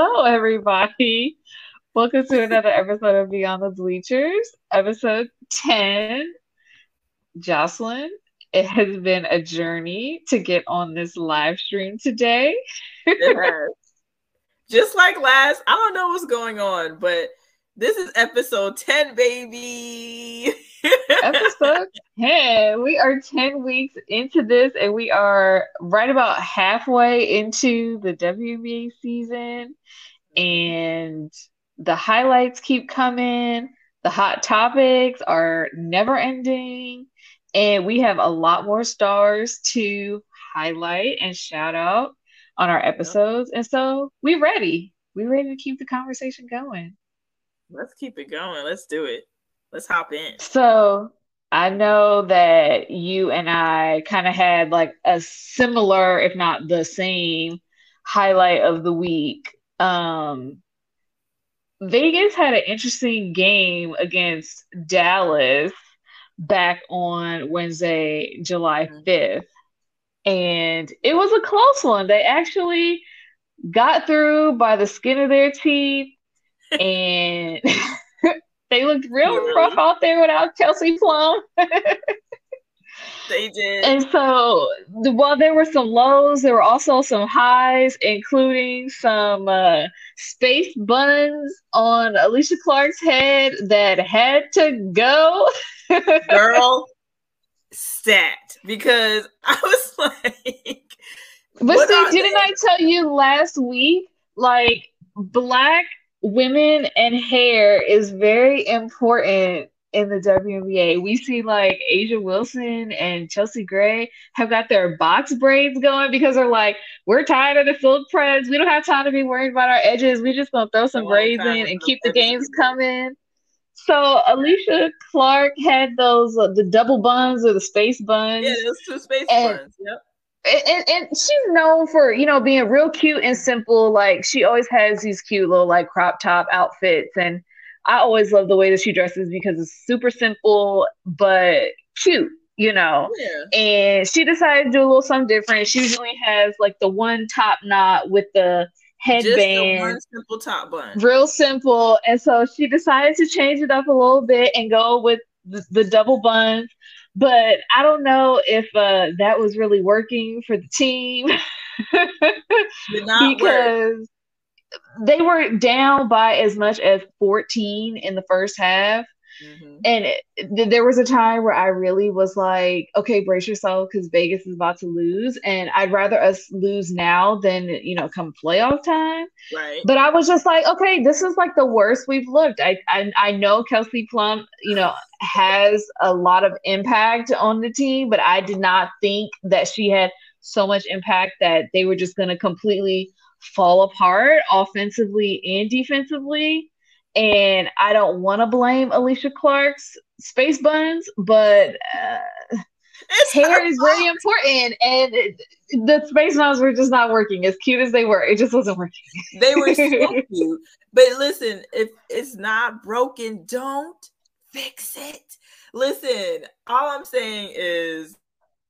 Hello, everybody. Welcome to another episode of Beyond the Bleachers, episode 10. Jocelyn, it has been a journey to get on this live stream today. Yes. Just like last, I don't know what's going on, but this is episode 10, baby. episode 10. We are 10 weeks into this, and we are right about halfway into the WNBA season. And the highlights keep coming. The hot topics are never ending. And we have a lot more stars to highlight and shout out on our episodes. And so we're ready. We're ready to keep the conversation going. Let's keep it going. Let's do it. Let's hop in. So I know that you and I kind of had like a similar, if not the same, highlight of the week. Um, Vegas had an interesting game against Dallas back on Wednesday, July 5th. Mm-hmm. And it was a close one. They actually got through by the skin of their teeth and they looked real rough out there without Kelsey Plum. they did. And so, while there were some lows, there were also some highs, including some uh, space buns on Alysha Clark's head that had to go. Girl, stat. Because I was like, but see, didn't they? I tell you last week? Like, black women and hair is very important in the WNBA. We see like A'ja Wilson and Chelsea Gray have got their box braids going because they're like, we're tired of the silk press. We don't have time to be worried about our edges. We just gonna throw some braids in and keep the games coming. So Alysha Clark had those uh, the double buns or the space buns. Yeah, those two space and, buns. Yep and, and, she's known for you know being real cute and simple. Like she always has these cute little like crop top outfits. And i always love the way that she dresses because it's super simple but cute you know? Yeah. and she decided to do a little something different. She usually has like the one top knot with the headband. One simple top bun. Real simple. And so she decided to change it up a little bit and go with the, the double buns but I don't know if uh, that was really working for the team because work. they were down by as much as 14 in the first half. Mm-hmm. And it, there was a time where I really was like, okay, brace yourself because Vegas is about to lose. And I'd rather us lose now than, you know, come playoff time. Right. But I was just like, okay, this is like the worst we've looked. I, I, I know Kelsey Plum, you know, has a lot of impact on the team, but I did not think that she had so much impact that they were just going to completely fall apart offensively and defensively. And I don't want to blame Alysha Clark's space buns, but uh, hair is very important. And it, the space buns were just not working as cute as they were. It just wasn't working. They were so cute. But listen, if it's not broken, don't fix it. Listen, all I'm saying is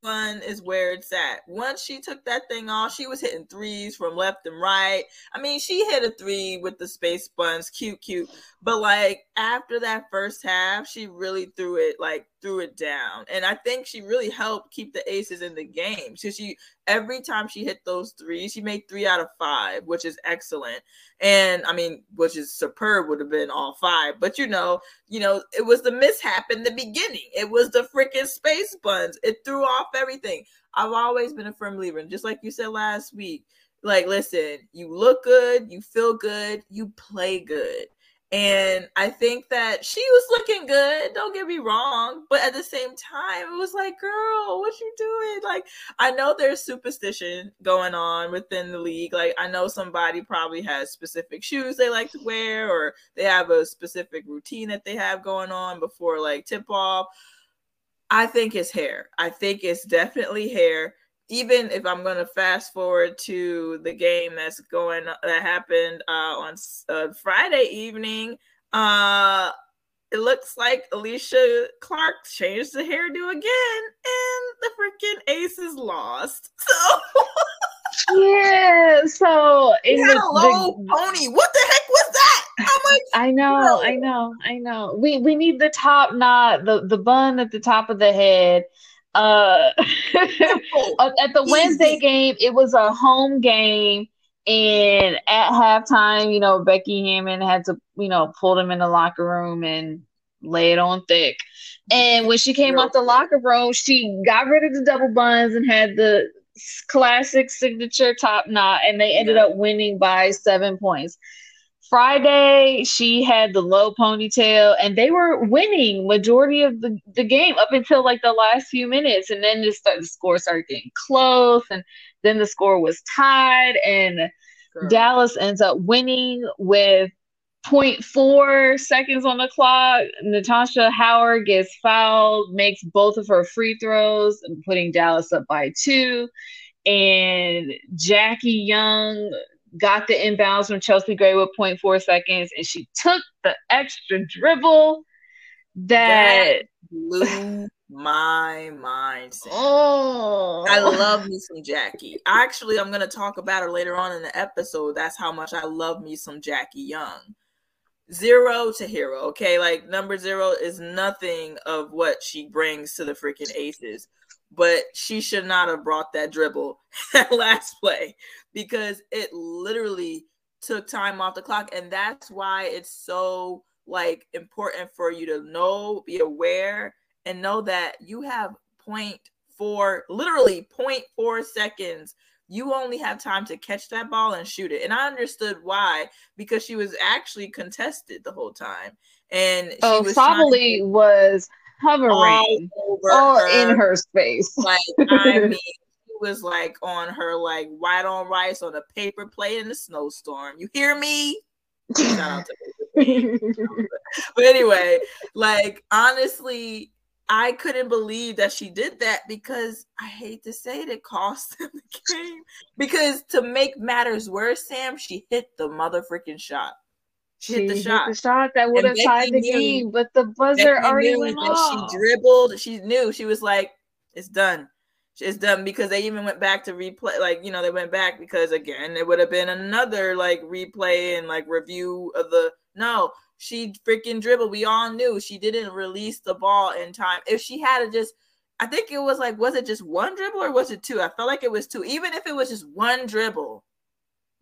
fun is where it's at. Once she took that thing off, she was hitting threes from left and right. I mean, she hit a three with the space buns, cute, cute. But like after that first half, she really threw it like threw it down. And I think she really helped keep the aces in the game. So she every time she hit those threes, she made three out of five, which is excellent. And I mean, which is superb would have been all five. But you know, you know, it was the mishap in the beginning. It was the freaking space buns. It threw off everything. I've always been a firm believer, and just like you said last week, like listen, you look good, you feel good, you play good. And I think that she was looking good, don't get me wrong. But at the same time, it was like, girl, what you doing? Like, I know there's superstition going on within the league. Like, I know somebody probably has specific shoes they like to wear, or they have a specific routine that they have going on before like tip off. I think it's hair. I think it's definitely hair even if I'm going to fast forward to the game that's going that happened uh, on uh, Friday evening, uh, it looks like Alysha Clark changed the hairdo again, and the freaking Aces lost. So. yeah. So in the, low the, pony. What the heck was that? How much? I know, I know, I know. We we need the top knot, the the bun at the top of the head. Uh, at the Wednesday game, it was a home game. And at halftime, you know, Becky Hammon had to, you know, pull them in the locker room and lay it on thick. And when she came out the locker room, she got rid of the double buns and had the classic signature top knot, and they ended up winning by seven points. Friday, she had the low ponytail, and they were winning majority of the, the game up until like the last few minutes, and then just start, the score started getting close, and then the score was tied, and Girl. Dallas ends up winning with 0.4 seconds on the clock. Natasha Howard gets fouled, makes both of her free throws, putting Dallas up by two. And Jackie Young got the inbounds from Chelsea Gray with 0.4 seconds, and she took the extra dribble that, that blew my mind. Oh, I love me some Jackie. Actually, I'm gonna talk about her later on in the episode. That's how much I love me some Jackie Young zero to hero. Okay, like number zero is nothing of what she brings to the freaking aces, but she should not have brought that dribble that last play because it literally took time off the clock, and that's why it's so like important for you to know, be aware, and know that you have point four, literally point four seconds you only have time to catch that ball and shoot it. And I understood why because she was actually contested the whole time. And she oh, was probably was hovering all her. in her space. Like I mean, was like on her like white on rice on a paper plate in a snowstorm. You hear me? Shout out to but anyway, like honestly, I couldn't believe that she did that because I hate to say it, it cost them the game. Because to make matters worse, Sam, she hit the mother freaking shot. She, she hit the shot. the shot that would have tied the game, but the buzzer already went off. She dribbled. She knew. She was like, "It's done. It's done." Because they even went back to replay. Like you know, they went back because again, it would have been another like replay and like review of the no she freaking dribbled. We all knew she didn't release the ball in time. If she had to just, I think it was like, was it just one dribble or was it two? I felt like it was two. Even if it was just one dribble,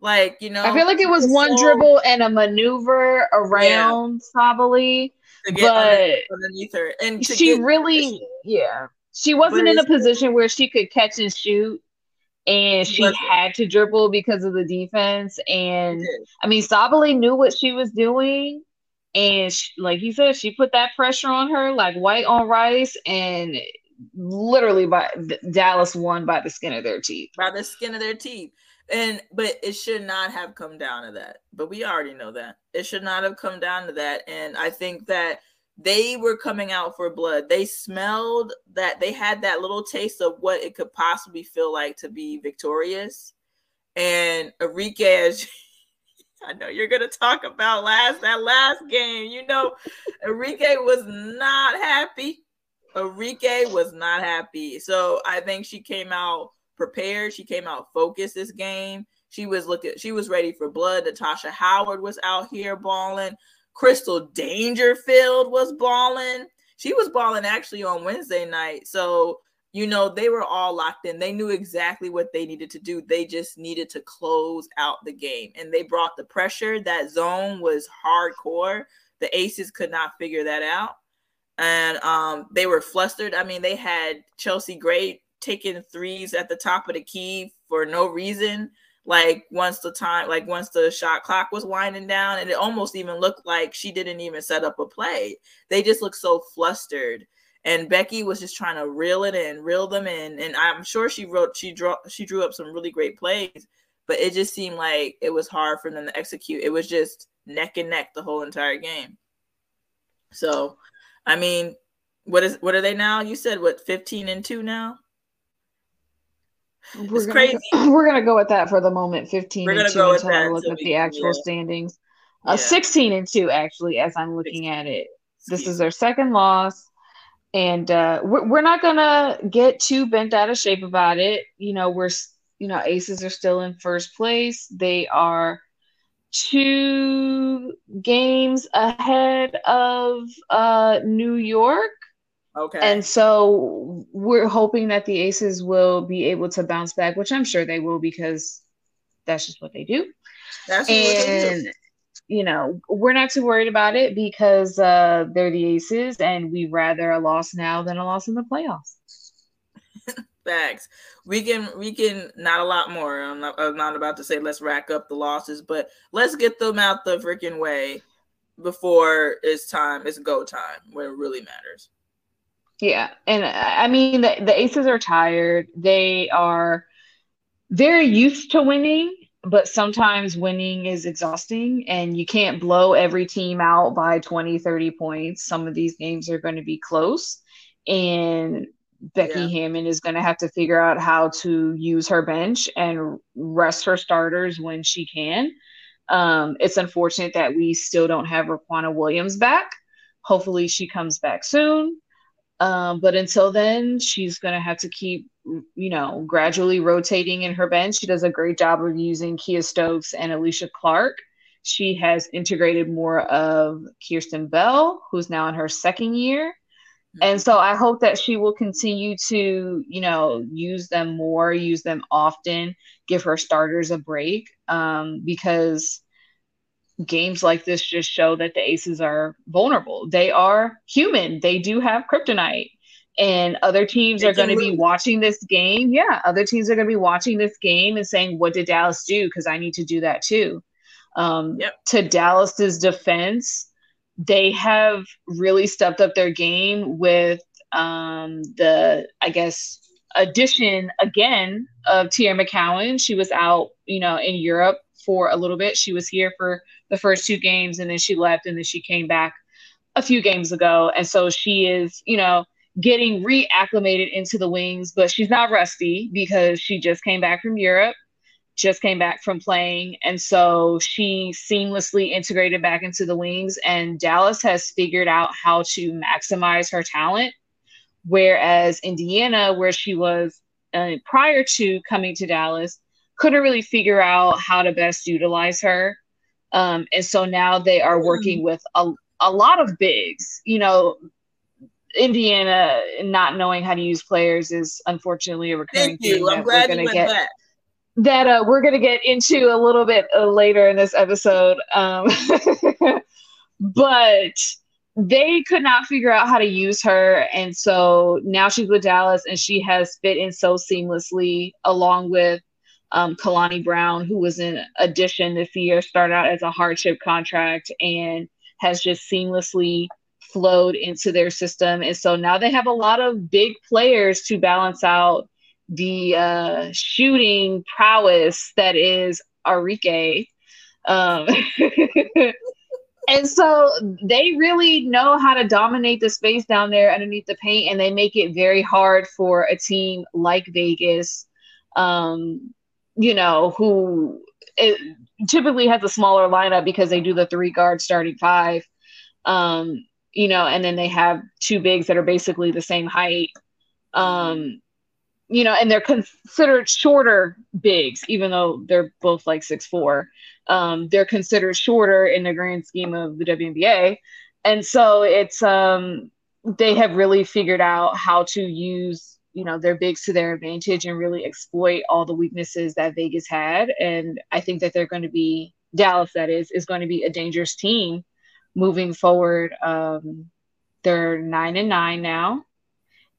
like you know, I feel like it was one dribble and a maneuver around yeah. probably, but underneath her, and she get, really, yeah, she wasn't in a position where she could catch and shoot and she had to dribble because of the defense. And I mean, Sabally knew what she was doing, and she, like he said, she put that pressure on her like white on rice, and literally by Dallas won by the skin of their teeth. By the skin of their teeth. And but it should not have come down to that. But we already know that. It should not have come down to that. And I think that they were coming out for blood. They smelled that they had that little taste of what it could possibly feel like to be victorious. And Arike, as I know you're gonna talk about last that last game. You know, Arike was not happy. Arike was not happy. So I think she came out prepared. She came out focused this game. She was looking, she was ready for blood. Natasha Howard was out here balling. Crystal Dangerfield was balling. She was balling actually on Wednesday night. So you know, they were all locked in. They knew exactly what they needed to do. They just needed to close out the game. And they brought the pressure. That zone was hardcore. The Aces could not figure that out. And um, they were flustered. I mean, they had Chelsea Gray taking threes at the top of the key for no reason. Like once the time, like once the shot clock was winding down, and it almost even looked like she didn't even set up a play. They just looked so flustered and Becky was just trying to reel it in, reel them in, and I'm sure she wrote, she drew, she drew up some really great plays, but it just seemed like it was hard for them to execute. It was just neck and neck the whole entire game. So, I mean, what is what are they now? You said what 15 and 2 now? We're it's gonna, crazy. We're gonna go with that for the moment. 15 we're and 2 until I look at the actual yeah. standings. Uh, yeah. 16 and 2 actually as I'm looking at it. This is their second loss and uh, we're, we're not gonna get too bent out of shape about it. You know, we're you know, Aces are still in first place. They are two games ahead of uh, New York. Okay. And so we're hoping that the Aces will be able to bounce back, which I'm sure they will because that's just what they do. That's and you know, we're not too worried about it because uh, they're the Aces, and we rather a loss now than a loss in the playoffs. Facts. We can we can not a lot more. I'm not, I'm not about to say let's rack up the losses, but let's get them out the freaking way before it's time. It's go time when it really matters. Yeah, and I mean the the Aces are tired. They are very used to winning, but sometimes winning is exhausting and you can't blow every team out by 20, 30 points. Some of these games are going to be close and Becky yeah. Hammon is going to have to figure out how to use her bench and rest her starters when she can. Um, it's unfortunate that we still don't have Riquna Williams back. Hopefully, she comes back soon. Um, but until then, she's going to have to keep, you know, gradually rotating in her bench. She does a great job of using Kiah Stokes and Alysha Clark. She has integrated more of Kierstan Bell, who's now in her second year. And so I hope that she will continue to, you know, use them more, use them often, give her starters a break um, because games like this just show that the aces are vulnerable. They are human. They do have kryptonite. And other teams they are going to be watching this game. Yeah, other teams are going to be watching this game and saying, "What did Dallas do?" Because I need to do that too. Um, yep. To Dallas's defense, they have really stepped up their game with um, the, I guess, addition again of Teaira McCowan. She was out, you know, in Europe for a little bit. She was here for the first two games and then she left and then she came back a few games ago. And so she is, you know, getting reacclimated into the wings, but she's not rusty because she just came back from Europe just came back from playing. And so she seamlessly integrated back into the wings. And Dallas has figured out how to maximize her talent. Whereas Indiana, where she was uh, prior to coming to Dallas, couldn't really figure out how to best utilize her. Um, and so now they are working with a, a lot of bigs. You know, Indiana not knowing how to use players is unfortunately a recurring Thank you. I'm glad you went get. back that uh, we're going to get into a little bit uh, later in this episode. Um, but they could not figure out how to use her. And so now she's with Dallas and she has fit in so seamlessly along with um, Kalani Brown, who was an addition this year, started out as a hardship contract and has just seamlessly flowed into their system. And so now they have a lot of big players to balance out the uh, shooting prowess that is Arike. Um, and so they really know how to dominate the space down there underneath the paint, and they make it very hard for a team like Vegas, um, you know, who typically has a smaller lineup because they do the three guard starting five. Um, you know, and then they have two bigs that are basically the same height. Um, you know, and they're considered shorter bigs, even though they're both like six four. Um, they're considered shorter in the grand scheme of the WNBA, and so it's um, they have really figured out how to use you know their bigs to their advantage and really exploit all the weaknesses that Vegas had. And I think that they're going to be Dallas, that is, is going to be a dangerous team moving forward. Um, they're nine and nine now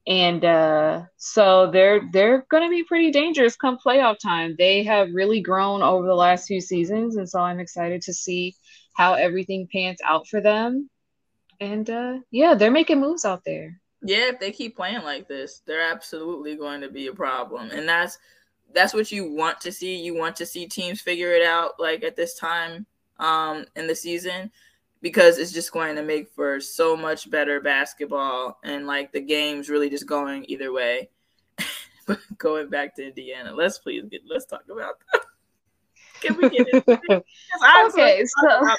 and uh, so they're they're going to be pretty dangerous come playoff time. They have really grown over the last few seasons, and so I'm excited to see how everything pans out for them. And uh, yeah, they're making moves out there. Yeah, if they keep playing like this, they're absolutely going to be a problem, and that's that's what you want to see. You want to see teams figure it out like at this time um, in the season because it's just going to make for so much better basketball and like the game's really just going either way. but going back to Indiana, let's please get let's talk about that. Can we get it? okay, so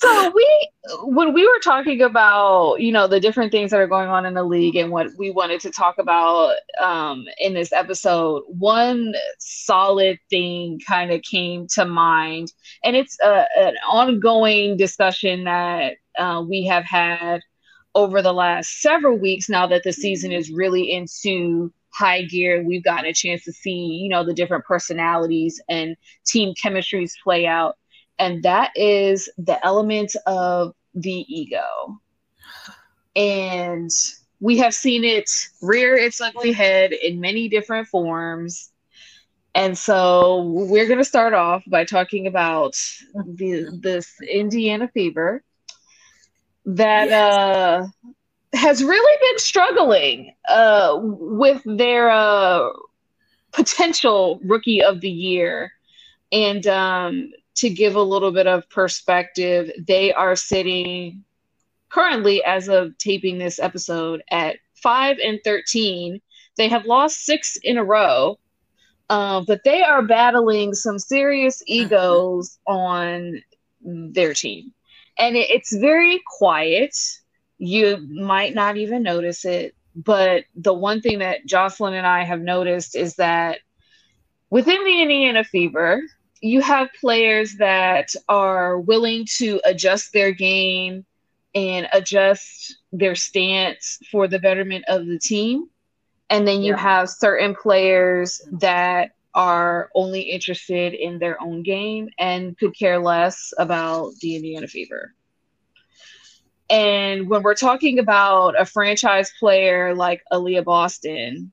so we when we were talking about you know the different things that are going on in the league and what we wanted to talk about um, in this episode one solid thing kind of came to mind and it's a, an ongoing discussion that uh, we have had over the last several weeks now that the season is really into high gear. We've gotten a chance to see you know the different personalities and team chemistries play out and that is the element of the ego. And we have seen it rear its ugly head in many different forms. And so we're going to start off by talking about the, this Indiana fever that yes. uh, has really been struggling uh, with their uh, potential rookie of the year. And um, to give a little bit of perspective, they are sitting currently, as of taping this episode, at five and 13. They have lost six in a row, uh, but they are battling some serious egos on their team. And it, it's very quiet. You might not even notice it. But the one thing that Jocelyn and I have noticed is that within the Indiana Fever, you have players that are willing to adjust their game and adjust their stance for the betterment of the team. And then you yeah. have certain players that are only interested in their own game and could care less about the Indiana Fever. And when we're talking about a franchise player like Aliyah Boston,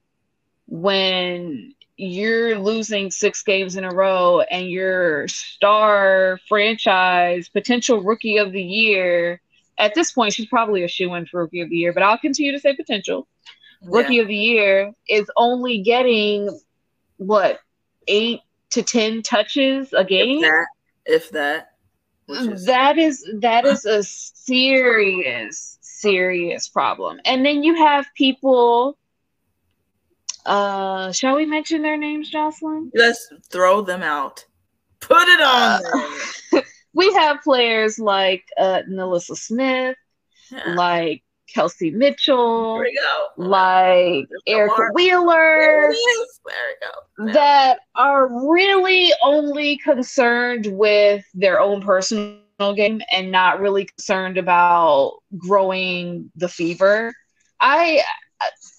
when you're losing six games in a row and your star franchise potential rookie of the year at this point she's probably a shoe in for rookie of the year but i'll continue to say potential. Yeah. rookie of the year is only getting what eight to ten touches a game? if that, if that is- that is that is a serious serious problem. And then you have people uh, shall we mention their names, Jocelyn? Let's throw them out. Put it on. Uh, we have players like uh, Smith, yeah. like Kelsey Mitchell, like Erica Wheeler, that are really only concerned with their own personal game and not really concerned about growing the fever. I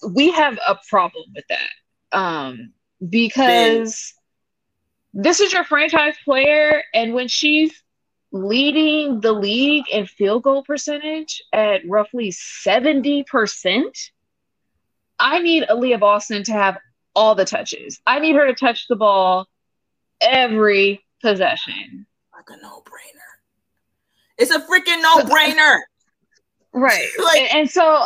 we have a problem with that um, because this is your franchise player, and when she's leading the league in field goal percentage at roughly 70%, I need Aliyah Boston to have all the touches. I need her to touch the ball every possession. Like a no brainer. It's a freaking no brainer. right. Like, and, and so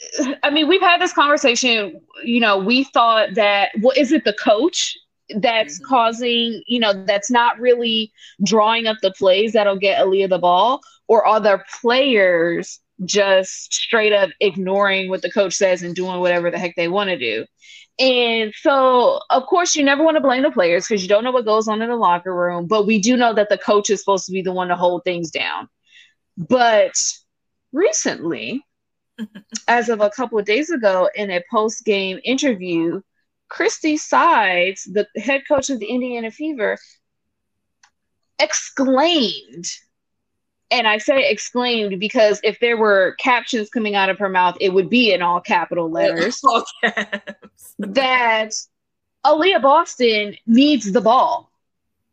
I mean, we've had this conversation. You know, we thought that, well, is it the coach that's mm-hmm. causing, you know, that's not really drawing up the plays that'll get Aliyah the ball? Or are there players just straight up ignoring what the coach says and doing whatever the heck they want to do? And so, of course, you never want to blame the players because you don't know what goes on in the locker room. But we do know that the coach is supposed to be the one to hold things down. But recently, as of a couple of days ago in a post game interview, Christie Sides, the head coach of the Indiana Fever, exclaimed, and I say exclaimed because if there were captions coming out of her mouth, it would be in all capital letters. All that Aliyah Boston needs the ball.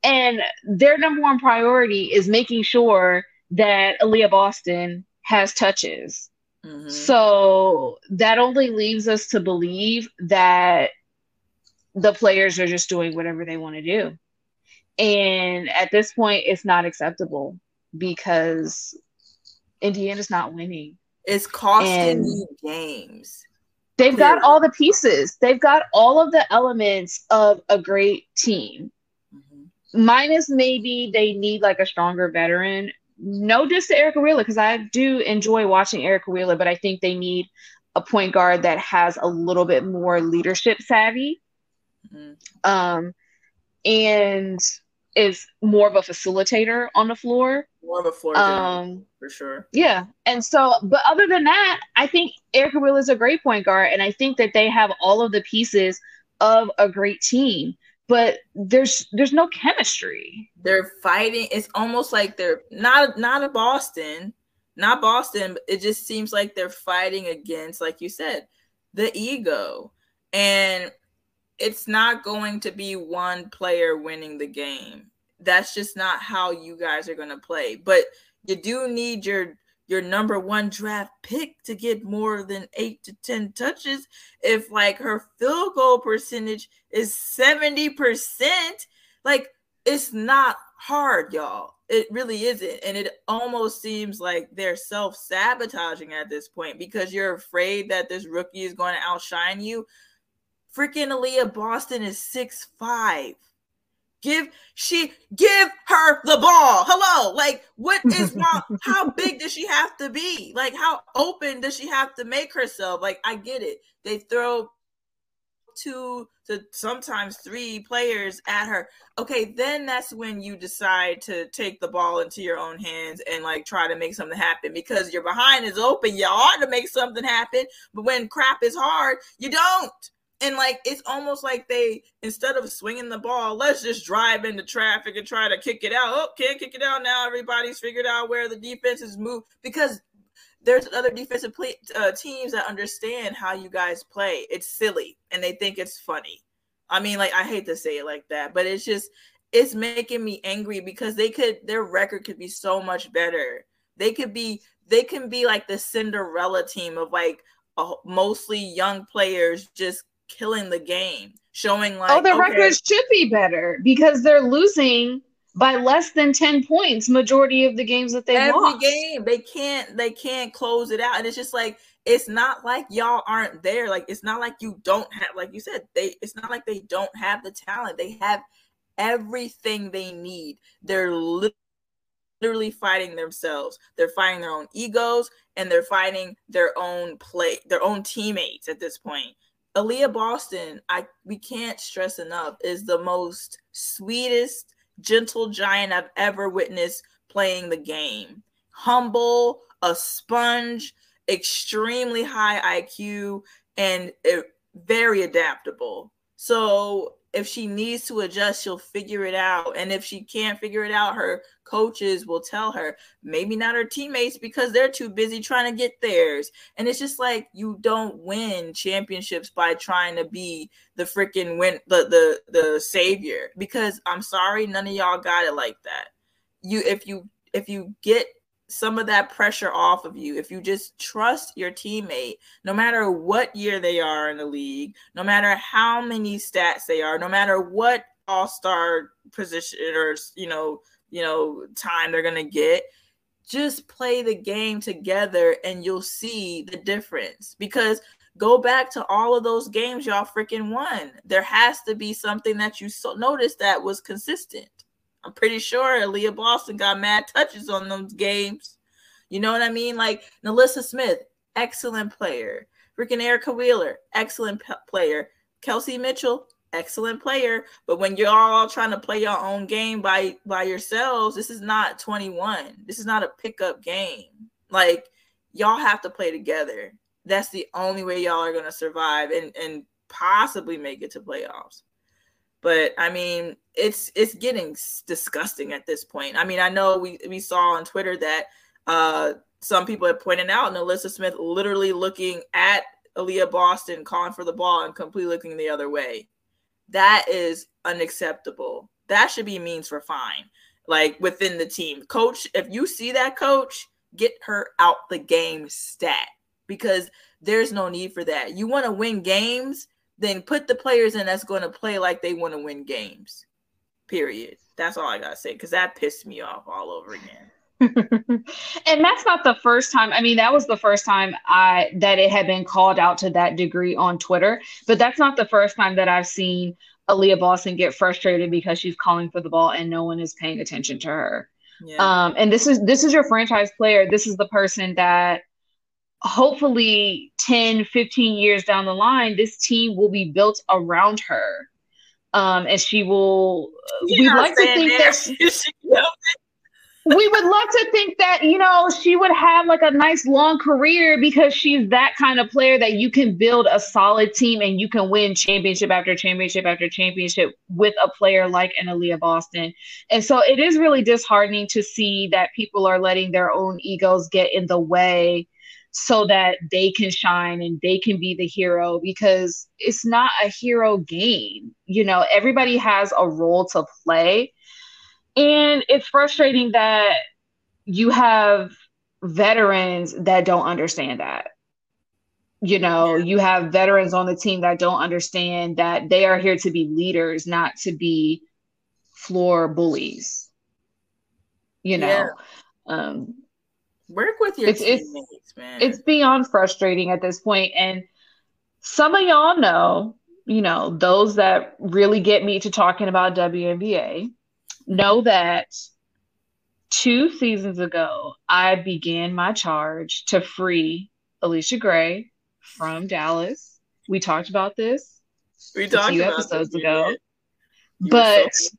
And their number one priority is making sure that Aliyah Boston has touches Mm-hmm. So that only leaves us to believe that the players are just doing whatever they want to do. And at this point, it's not acceptable because Indiana's not winning. It's costing you games. They've got all the pieces. They've got all of the elements of a great team. Mm-hmm. Minus maybe they need like a stronger veteran no diss to Erica Wheeler because I do enjoy watching Erica Wheeler, but I think they need a point guard that has a little bit more leadership savvy. Mm-hmm. Um, and is more of a facilitator on the floor. More of a floor um, for sure. Yeah. And so, but other than that, I think Erica Wheeler is a great point guard. And I think that they have all of the pieces of a great team. But there's there's no chemistry. They're fighting. It's almost like they're not not a Boston, not Boston. But it just seems like they're fighting against, like you said, the ego. And it's not going to be one player winning the game. That's just not how you guys are going to play. But you do need your your number one draft pick to get more than eight to 10 touches. If like her field goal percentage is 70%, like it's not hard, y'all. It really isn't. And it almost seems like they're self sabotaging at this point because you're afraid that this rookie is going to outshine you. Freaking Aliyah Boston is six five. Give she give her the ball. Hello, like what is wrong? how big does she have to be? Like how open does she have to make herself? Like I get it. They throw two to sometimes three players at her. Okay, then that's when you decide to take the ball into your own hands and like try to make something happen because your behind is open. You ought to make something happen, but when crap is hard, you don't. And like it's almost like they instead of swinging the ball, let's just drive into traffic and try to kick it out. Oh, can't kick it out now. Everybody's figured out where the defenses move because there's other defensive play, uh, teams that understand how you guys play. It's silly and they think it's funny. I mean, like I hate to say it like that, but it's just it's making me angry because they could their record could be so much better. They could be they can be like the Cinderella team of like mostly young players just killing the game, showing oh, like oh, the okay, records should be better because they're losing by less than 10 points majority of the games that they every lost. game they can't they can't close it out. And it's just like it's not like y'all aren't there. Like it's not like you don't have like you said they it's not like they don't have the talent. They have everything they need. They're literally fighting themselves. They're fighting their own egos and they're fighting their own play their own teammates at this point Aliyah Boston, I we can't stress enough, is the most sweetest, gentle giant I've ever witnessed playing the game. Humble, a sponge, extremely high IQ, and it, very adaptable. So if she needs to adjust, she'll figure it out. And if she can't figure it out, her coaches will tell her, maybe not her teammates because they're too busy trying to get theirs. And it's just like you don't win championships by trying to be the freaking win the the the savior. Because I'm sorry, none of y'all got it like that. You if you if you get some of that pressure off of you. If you just trust your teammate no matter what year they are in the league no matter how many stats they are no matter what all-star position or you know you know time they're going to get just play the game together and you'll see the difference. Because go back to all of those games y'all freaking won. There has to be something that you so noticed that was consistent I'm pretty sure Leah Boston got mad touches on those games. You know what I mean? Like NaLyssa Smith, excellent player. Freaking Erica Wheeler, excellent player. Kelsey Mitchell, excellent player. But when you're all trying to play your own game by by yourselves, this is not 21. This is not a pickup game. Like y'all have to play together. That's the only way y'all are gonna survive and and possibly make it to playoffs. But I mean, it's it's getting disgusting at this point. I mean, I know we we saw on Twitter that uh some people had pointed out NaLyssa Smith literally looking at Aliyah Boston calling for the ball and completely looking the other way. That is unacceptable. That should be means for fine. Like within the team. Coach, if you see that coach, get her out the game stat because there's no need for that. You want to win games, then put the players in that's going to play like they want to win games. Period. That's all I got to say because that pissed me off all over again. and that's not the first time. I mean, that was the first time I that it had been called out to that degree on Twitter. But that's not the first time that I've seen Aliyah Boston get frustrated because she's calling for the ball and no one is paying attention to her. Yeah. Um, and this is this is your franchise player. This is the person that hopefully 10, 15 years down the line, this team will be built around her. Um, and she will. We'd like to think that we would love to think that you know she would have like a nice long career because she's that kind of player that you can build a solid team and you can win championship after championship after championship with a player like an Aliyah Boston. And so it is really disheartening to see that people are letting their own egos get in the way so that they can shine and they can be the hero because it's not a hero game. You know, everybody has a role to play and it's frustrating that you have veterans that don't understand that. You know, you have veterans on the team that don't understand that they are here to be leaders, not to be floor bullies. You know, yeah. um, work with your it's, teammates, it's, man. It's beyond frustrating at this point, and some of y'all know, you know, those that really get me to talking about WNBA know that two seasons ago, I began my charge to free Allisha Gray from Dallas. We talked about this we talked a few episodes this, ago. But so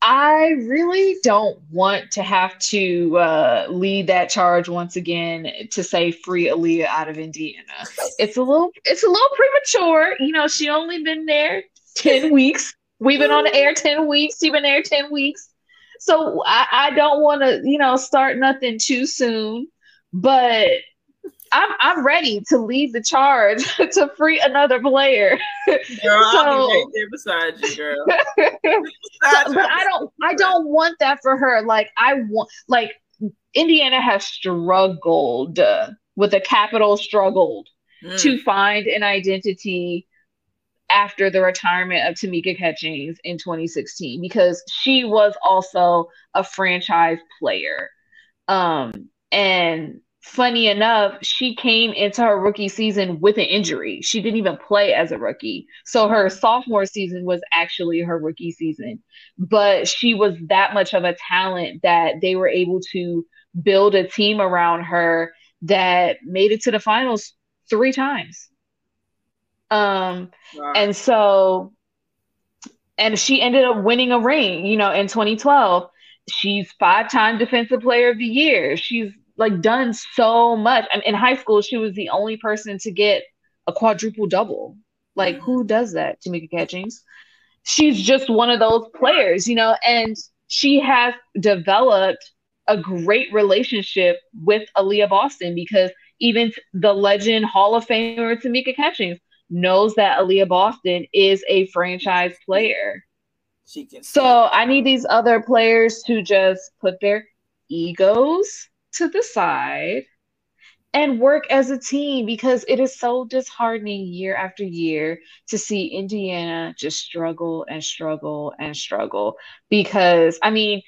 I really don't want to have to uh, lead that charge once again to say free Aliyah out of Indiana. It's a little, it's a little premature. You know, she only been there ten weeks. We've been on the air 10 weeks. She's been there 10 weeks. So I, I don't want to, you know, start nothing too soon, but I'm I'm ready to lead the charge to free another player. Girl, so, I'll be right there beside you, girl. so, but I don't I don't want that for her. Like I want like Indiana has struggled uh, with a capital struggled mm. to find an identity after the retirement of Tamika Catchings in 2016 because she was also a franchise player. Um, and funny enough, she came into her rookie season with an injury. She didn't even play as a rookie. So her sophomore season was actually her rookie season. But she was that much of a talent that they were able to build a team around her that made it to the finals three times. Um, wow. and so, and she ended up winning a ring, you know, in 2012. She's five time defensive player of the year. She's like done so much. I mean, in high school, she was the only person to get a quadruple double. Like, who does that? Tamika Catchings. She's just one of those players, you know, and she has developed a great relationship with Aliyah Boston because even the legend Hall of Famer Tamika Catchings knows that Aliyah Boston is a franchise player. She can. So I need these other players to just put their egos to the side and work as a team because it is so disheartening year after year to see Indiana just struggle and struggle and struggle because I mean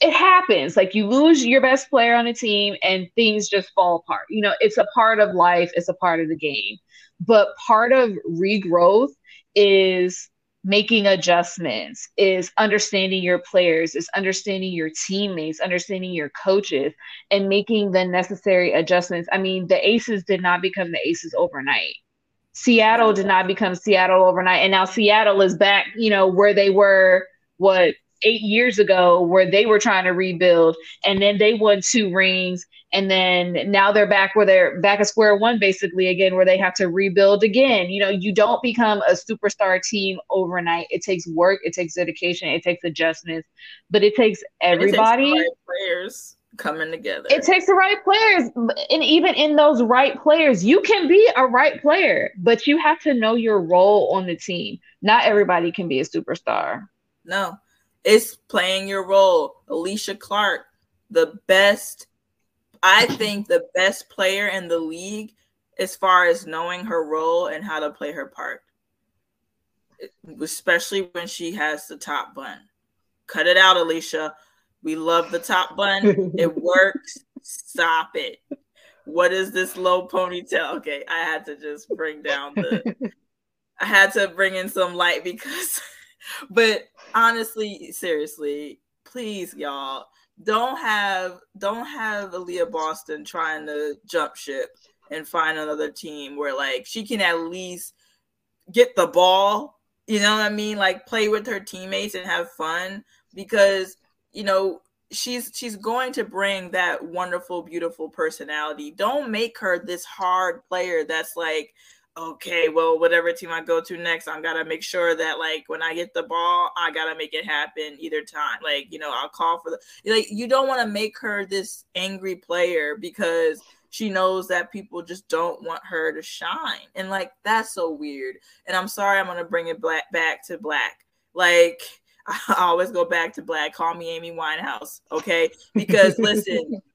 it happens. Like you lose your best player on a team and things just fall apart. You know it's a part of life. It's a part of the game. But part of regrowth is making adjustments, is understanding your players, is understanding your teammates, understanding your coaches, and making the necessary adjustments. I mean, the Aces did not become the Aces overnight. Seattle did not become Seattle overnight. And now Seattle is back, you know, where they were, what, eight years ago where they were trying to rebuild and then they won two rings and then now they're back where they're back at square one basically again where they have to rebuild again. You know you don't become a superstar team overnight. It takes work it takes dedication it takes adjustments but it takes everybody it takes right players coming together. It takes the right players and even in those right players you can be a right player but you have to know your role on the team. Not everybody can be a superstar. No it's playing your role. Alysha Clark, the best, I think the best player in the league as far as knowing her role and how to play her part. Especially when she has the top bun. Cut it out, Alysha. We love the top bun. It works. Stop it. What is this low ponytail? Okay, I had to just bring down the I had to bring in some light because but honestly, seriously, please, y'all, don't have don't have Aliyah Boston trying to jump ship and find another team where like she can at least get the ball You know what I mean? Like play with her teammates and have fun because you know she's she's going to bring that wonderful beautiful personality don't make her this hard player that's like okay well whatever team i go to next I'm gotta make sure that like when i get the ball i gotta make it happen either time like you know i'll call for the like you don't want to make her this angry player because she knows that people just don't want her to shine and like that's so weird and i'm sorry i'm gonna bring it black back to black like I always go back to black. Call me Amy Winehouse, okay? Because listen,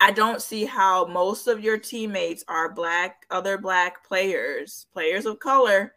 I don't see how most of your teammates are black, other black players, players of color,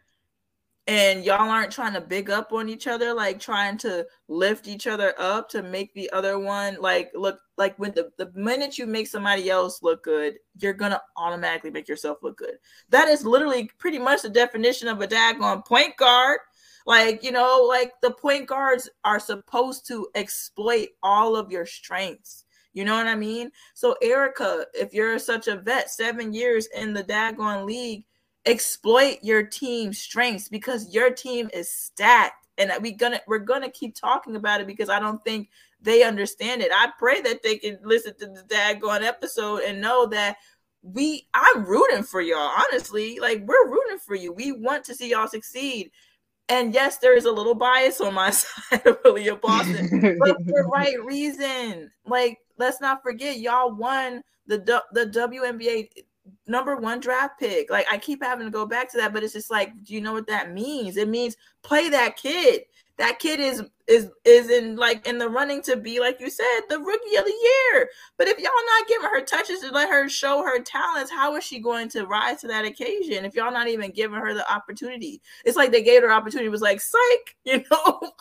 and y'all aren't trying to big up on each other, like trying to lift each other up to make the other one like look like when the, the minute you make somebody else look good, you're gonna automatically make yourself look good. That is literally pretty much the definition of a daggone point guard. Like, you know, like the point guards are supposed to exploit all of your strengths. You know what I mean? So, Erica, if you're such a vet, seven years in the Dagon league, exploit your team's strengths because your team is stacked. And we gonna we're gonna keep talking about it because I don't think they understand it. I pray that they can listen to the daggone episode and know that we I'm rooting for y'all. Honestly, like we're rooting for you. We want to see y'all succeed. And yes, there is a little bias on my side of Aliyah Boston, but for the right reason. Like, let's not forget, y'all won the the WNBA number one draft pick. Like, I keep having to go back to that, but it's just like, do you know what that means? It means play that kid. That kid is is is in like in the running to be like you said the rookie of the year. But if y'all not giving her touches to let her show her talents how is she going to rise to that occasion if y'all not even giving her the opportunity? It's like they gave her opportunity. It was like psych you know?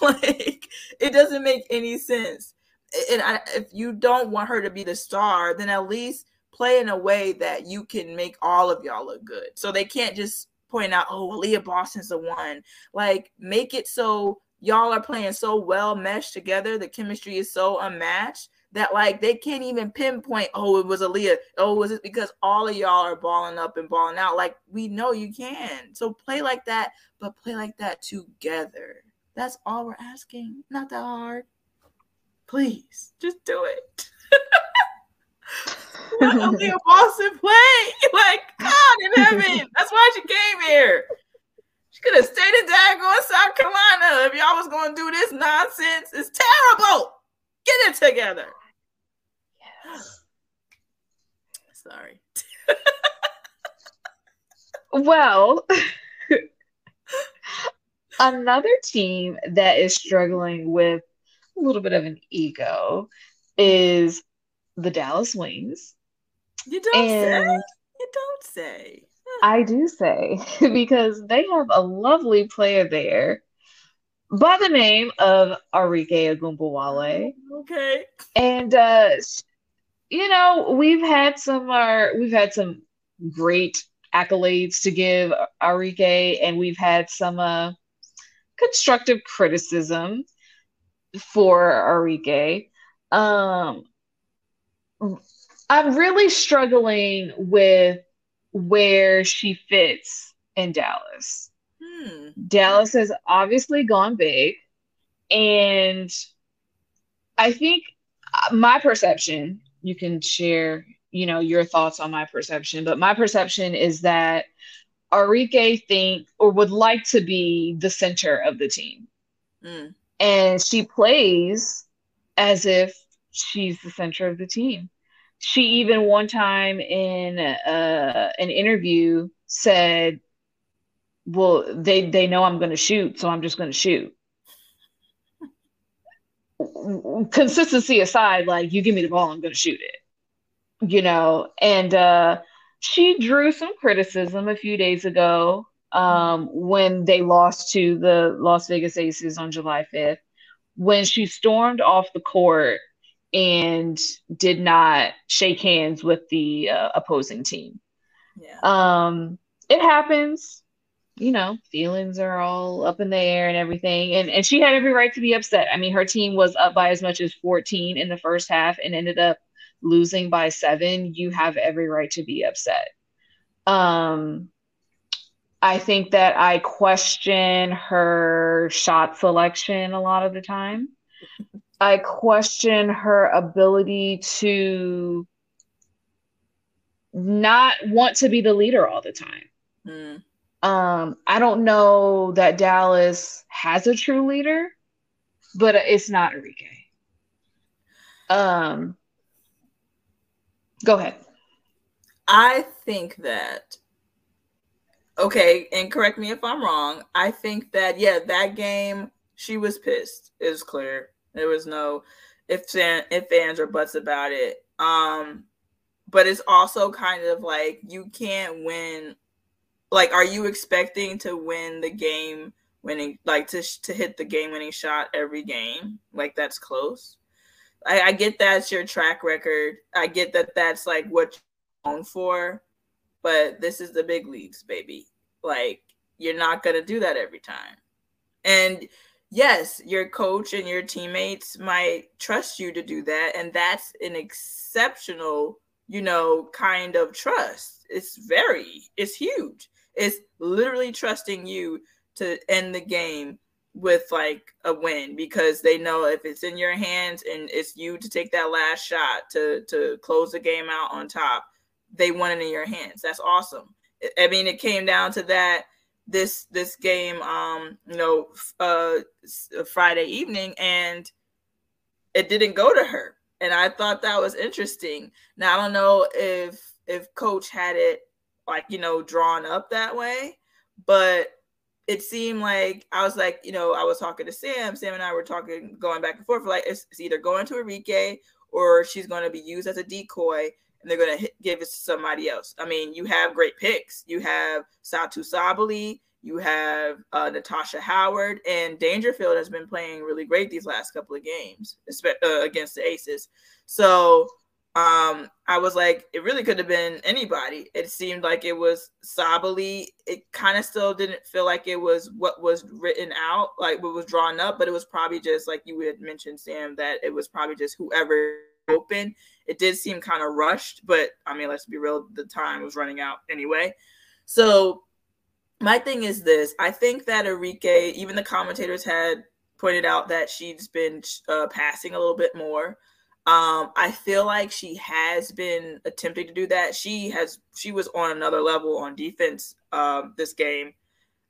Like it doesn't make any sense and I, if you don't want her to be the star then at least play in a way that you can make all of y'all look good so they can't just point out, oh, Aliyah Boston's the one. Like, make it so y'all are playing so well meshed together. The chemistry is so unmatched that like they can't even pinpoint, oh, it was Aliyah. Oh, was it because all of y'all are balling up and balling out? Like we know you can. So play like that, but play like that together. That's all we're asking. Not that hard. Please, just do it. Let a Boston play. Like, God in heaven. That's why she came here. She could have stayed in Dagon, South Carolina. If y'all was going to do this nonsense, it's terrible. Get it together. Yes. Sorry. well, another team that is struggling with a little bit of an ego is the Dallas Wings. You don't and say. You don't say. I do say because they have a lovely player there by the name of Arike Ogunbowale. Okay. And uh you know, we've had some uh, we've had some great accolades to give Arike and we've had some uh constructive criticism for Arike. Um I'm really struggling with where she fits in Dallas. Hmm. Dallas has obviously gone big. And I think uh, my perception, you can share, you know, your thoughts on my perception, but my perception is that Arike think or would like to be the center of the team. Mm. And she plays as if she's the center of the team. She even one time in uh, an interview said, "Well, they they know I'm going to shoot, so I'm just going to shoot." Consistency aside, like you give me the ball, I'm going to shoot it. You know, and uh, she drew some criticism a few days ago um, when they lost to the Las Vegas Aces on July 5th, when she stormed off the court and did not shake hands with the uh, opposing team. Yeah. Um, it happens. You know, feelings are all up in the air and everything. And and she had every right to be upset. I mean, her team was up by as much as 14 in the first half and ended up losing by seven. You have every right to be upset. Um, I think that I question her shot selection a lot of the time. I question her ability to not want to be the leader all the time. Mm. Um, I don't know that Dallas has a true leader, but it's not Arike. Um, go ahead. I think that okay, and correct me if I'm wrong. I think that yeah, that game she was pissed. Is clear. There was no ifs and if ands or buts about it. Um, but it's also kind of like you can't win. Like, are you expecting to win the game winning, like to to hit the game winning shot every game? Like that's close. I, I get that's your track record. I get that that's like what you're known for, but this is the big leagues, baby. Like you're not gonna do that every time. And yes, your coach and your teammates might trust you to do that, and that's an exceptional, you know, kind of trust. It's very, it's huge. It's literally trusting you to end the game with like a win because they know if it's in your hands and it's you to take that last shot to to close the game out on top, they want it in your hands. That's awesome. I mean, it came down to that this this game, um, you know, uh, Friday evening, and it didn't go to her, and I thought that was interesting. Now I don't know if if Coach had it like you know drawn up that way, but it seemed like I was like, you know, I was talking to Sam. Sam and I were talking, going back and forth. Like, it's, it's either going to Arike or she's going to be used as a decoy and they're going to give it to somebody else. I mean, you have great picks. You have Satou Sabally, you have uh, Natasha Howard, and Dangerfield has been playing really great these last couple of games uh, against the Aces. So um, I was like, it really could have been anybody. It seemed like it was Sabally. It kind of still didn't feel like it was what was written out, like what was drawn up, but it was probably just like you had mentioned, Sam, that it was probably just whoever open. It did seem kind of rushed, but I mean, let's be real, the time was running out anyway. So my thing is this: I think that Arike, even the commentators had pointed out that she's been uh, passing a little bit more. Um, I feel like she has been attempting to do that. She has she was on another level on defense um, this game,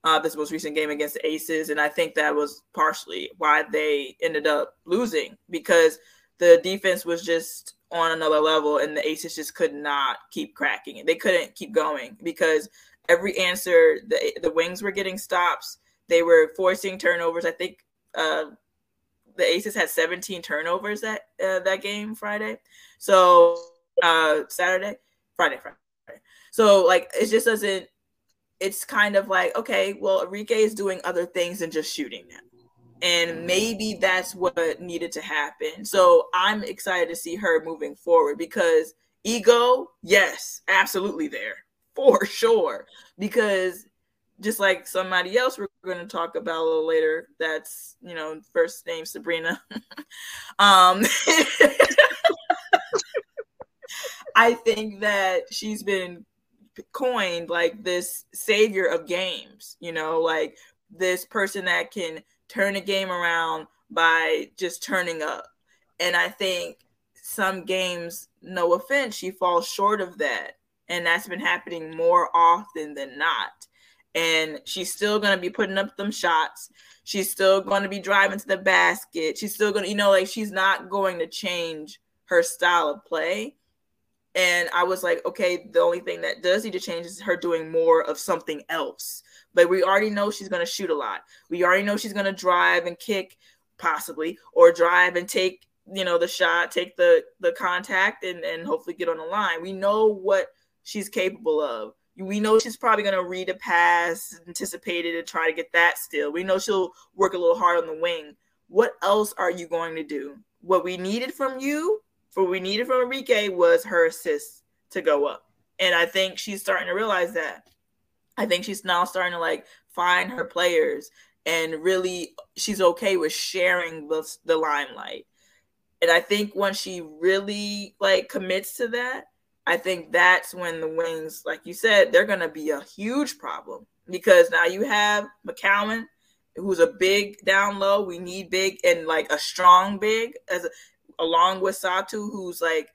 uh, this most recent game against the Aces, and I think that was partially why they ended up losing because the defense was just on another level and the aces just could not keep cracking it. They couldn't keep going because every answer the, the wings were getting stops. They were forcing turnovers. I think uh, the aces had 17 turnovers that uh, that game friday. So uh saturday friday friday. So like it just doesn't it's kind of like okay well Arike is doing other things than just shooting now and maybe that's what needed to happen. So I'm excited to see her moving forward because ego, yes, absolutely there for sure. Because just like somebody else we're going to talk about a little later, that's you know first name Sabrina. um, I think that she's been coined like this savior of games. You know, like this person that can turn a game around by just turning up. And I think some games, no offense, she falls short of that. And that's been happening more often than not. And she's still going to be putting up them shots. She's still going to be driving to the basket. She's still going to, you know, like she's not going to change her style of play. And I was like, okay, the only thing that does need to change is her doing more of something else. But we already know she's going to shoot a lot. We already know she's going to drive and kick, possibly, or drive and take, you know, the shot, take the the contact, and and hopefully get on the line. We know what she's capable of. We know she's probably going to read a pass, anticipate it, and try to get that still. We know she'll work a little hard on the wing. What else are you going to do? What we needed from you, what we needed from Arike was her assist to go up. And I think she's starting to realize that. I think she's now starting to like find her players and really she's okay with sharing the, the limelight. And I think when she really like commits to that, I think that's when the wings, like you said, they're going to be a huge problem because now you have McCowan, who's a big down low. We need big and like a strong big as a, along with Satou, who's like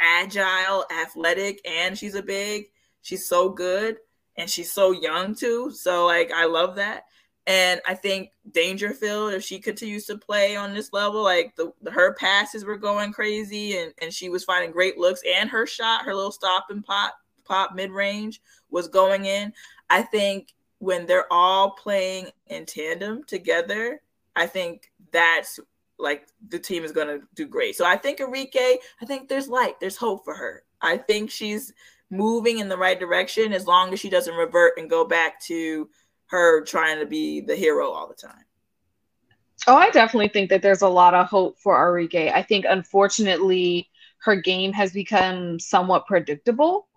agile, athletic, and she's a big. She's so good and she's so young too. So like I love that. And I think Dangerfield, if she continues to play on this level, like the, her passes were going crazy, and, and she was finding great looks, and her shot, her little stop and pop pop mid range was going in. I think when they're all playing in tandem together, I think that's like the team is going to do great. So I think Arike, I think there's light, there's hope for her. I think she's moving in the right direction as long as she doesn't revert and go back to her trying to be the hero all the time. Oh, I definitely think that there's a lot of hope for Arike. I think unfortunately her game has become somewhat predictable.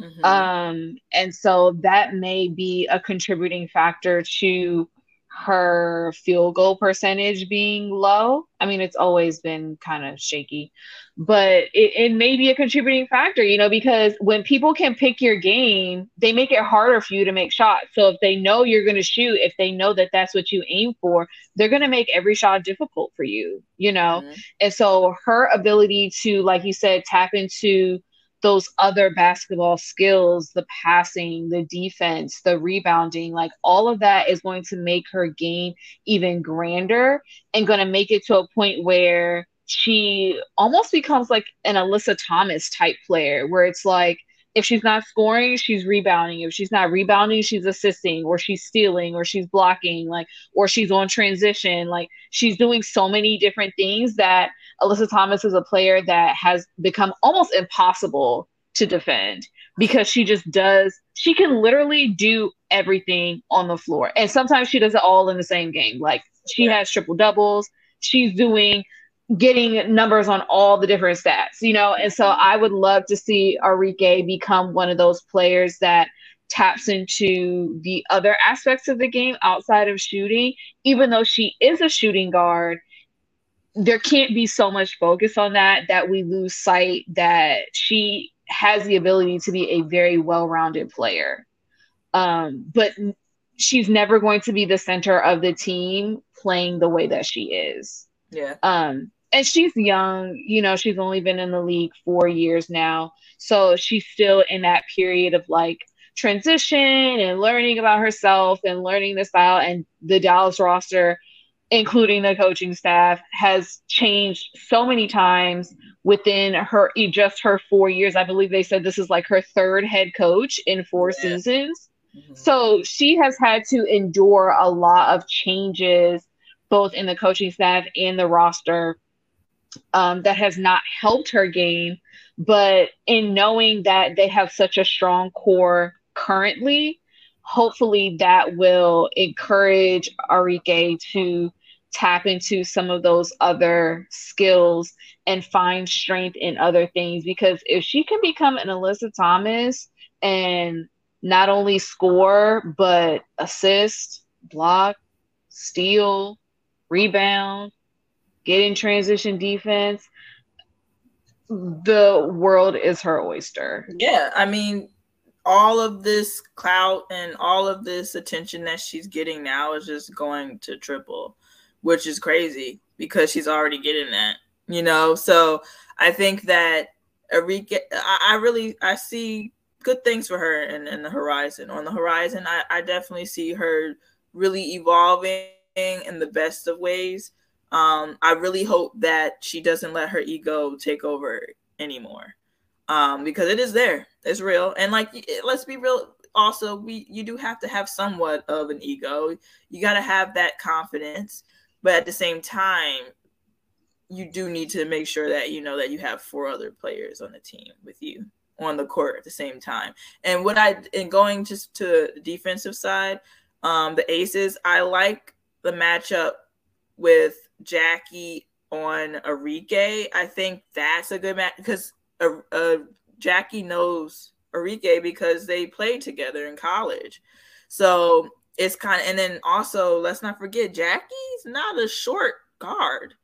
Mm-hmm. Um, and so that may be a contributing factor to her field goal percentage being low. I mean, it's always been kind of shaky, but it, it may be a contributing factor, you know, because when people can pick your game, they make it harder for you to make shots. So if they know you're going to shoot, if they know that that's what you aim for, they're going to make every shot difficult for you, you know? Mm-hmm. And so her ability to, like you said, tap into those other basketball skills, the passing, the defense, the rebounding, like all of that is going to make her game even grander and going to make it to a point where she almost becomes like an Alyssa Thomas type player, where it's like if she's not scoring, she's rebounding. If she's not rebounding, she's assisting or she's stealing or she's blocking, like, or she's on transition. Like, she's doing so many different things that Alyssa Thomas is a player that has become almost impossible to defend because she just does, she can literally do everything on the floor. And sometimes she does it all in the same game. Like, she has triple doubles. She's doing getting numbers on all the different stats, you know? And so I would love to see Arike become one of those players that taps into the other aspects of the game outside of shooting, even though she is a shooting guard. There can't be so much focus on that that we lose sight that she has the ability to be a very well-rounded player. Um, but she's never going to be the center of the team playing the way that she is. Yeah. Um, and she's young, you know, she's only been in the league four years now. So she's still in that period of like transition and learning about herself and learning the style. And the Dallas roster, including the coaching staff, has changed so many times within her just her four years. I believe they said this is like her third head coach in four yeah. seasons. Mm-hmm. So she has had to endure a lot of changes both in the coaching staff and the roster um, that has not helped her game. But in knowing that they have such a strong core currently, hopefully that will encourage Arike to tap into some of those other skills and find strength in other things. Because if she can become an Alyssa Thomas and not only score, but assist, block, steal, rebound, get in transition defense, the world is her oyster. Yeah, I mean, all of this clout and all of this attention that she's getting now is just going to triple, which is crazy because she's already getting that, you know. So I think that Arike, I, I really I see good things for her in, in the horizon. On the horizon, I, I definitely see her really evolving in the best of ways. Um, I really hope that she doesn't let her ego take over anymore. Um, because it is there. It's real. And like let's be real also we you do have to have somewhat of an ego. You got to have that confidence, but at the same time you do need to make sure that you know that you have four other players on the team with you on the court at the same time. And what I in going just to the defensive side, um, the Aces, I like the matchup with Jackie on Arike, I think that's a good match because uh, uh, Jackie knows Arike because they played together in college. So it's kind of, and then also let's not forget Jackie's not a short guard.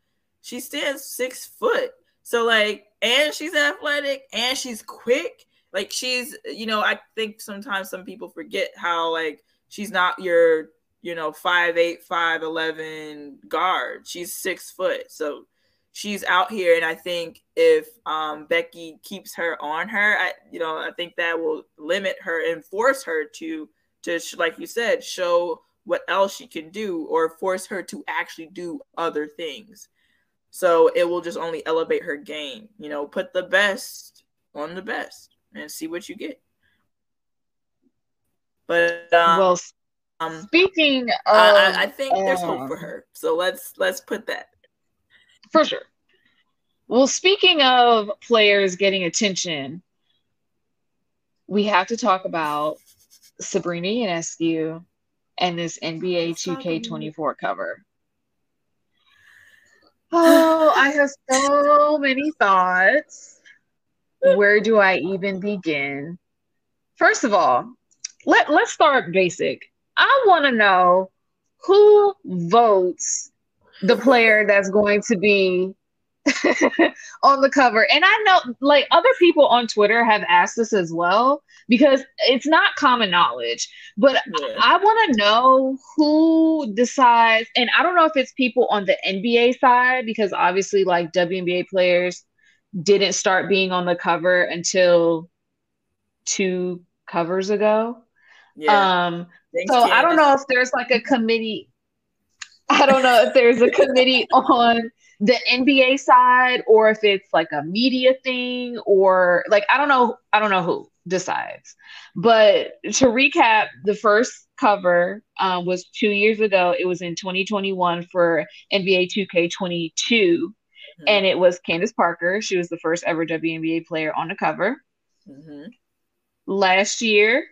She stands six foot. So like and she's athletic and she's quick. Like she's, you know, I think sometimes some people forget how like she's not your, you know, five eight, five eleven guard. She's six foot. So she's out here and I think if um Becky keeps her on her, I you know, I think that will limit her and force her to to like you said, show what else she can do or force her to actually do other things. So it will just only elevate her game. You know, put the best on the best and see what you get. But um, well, um, speaking of, I, I think there's hope for her. So let's let's put that for sure. Well, speaking of players getting attention, we have to talk about Sabrina Ionescu and this NBA 2K24 cover. Oh, I have so many thoughts. Where do I even begin? First of all, let, let's start basic. I want to know who votes the player that's going to be on the cover. And I know like other people on Twitter have asked this as well because it's not common knowledge. But yeah. I want to know who decides and I don't know if it's people on the NBA side because obviously like WNBA players didn't start being on the cover until two covers ago. Yeah. Um Thanks, so. I don't know if there's like a committee I don't know if there's a committee on the NBA side or if it's like a media thing or like I don't know I don't know who decides. But to recap, the first cover um, was two years ago. It was in 2021 for NBA 2K22, mm-hmm. and it was Candace Parker. She was the first ever WNBA player on the cover. Mm-hmm. Last year,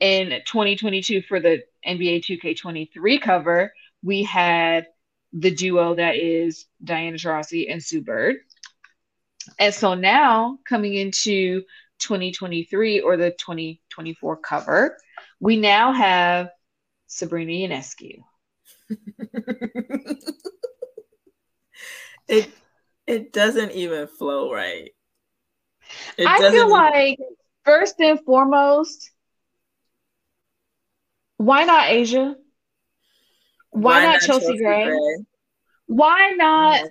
in 2022, for the NBA 2K23 cover, we had the duo that is Diana Taurasi and Sue Bird. And so now coming into 2023 or the 2024 cover, we now have Sabrina Ionescu. it it doesn't even flow right. It I feel like first and foremost, why not A'ja? Why, Why not, not, Chelsea, Chelsea Gray? Gray? Why not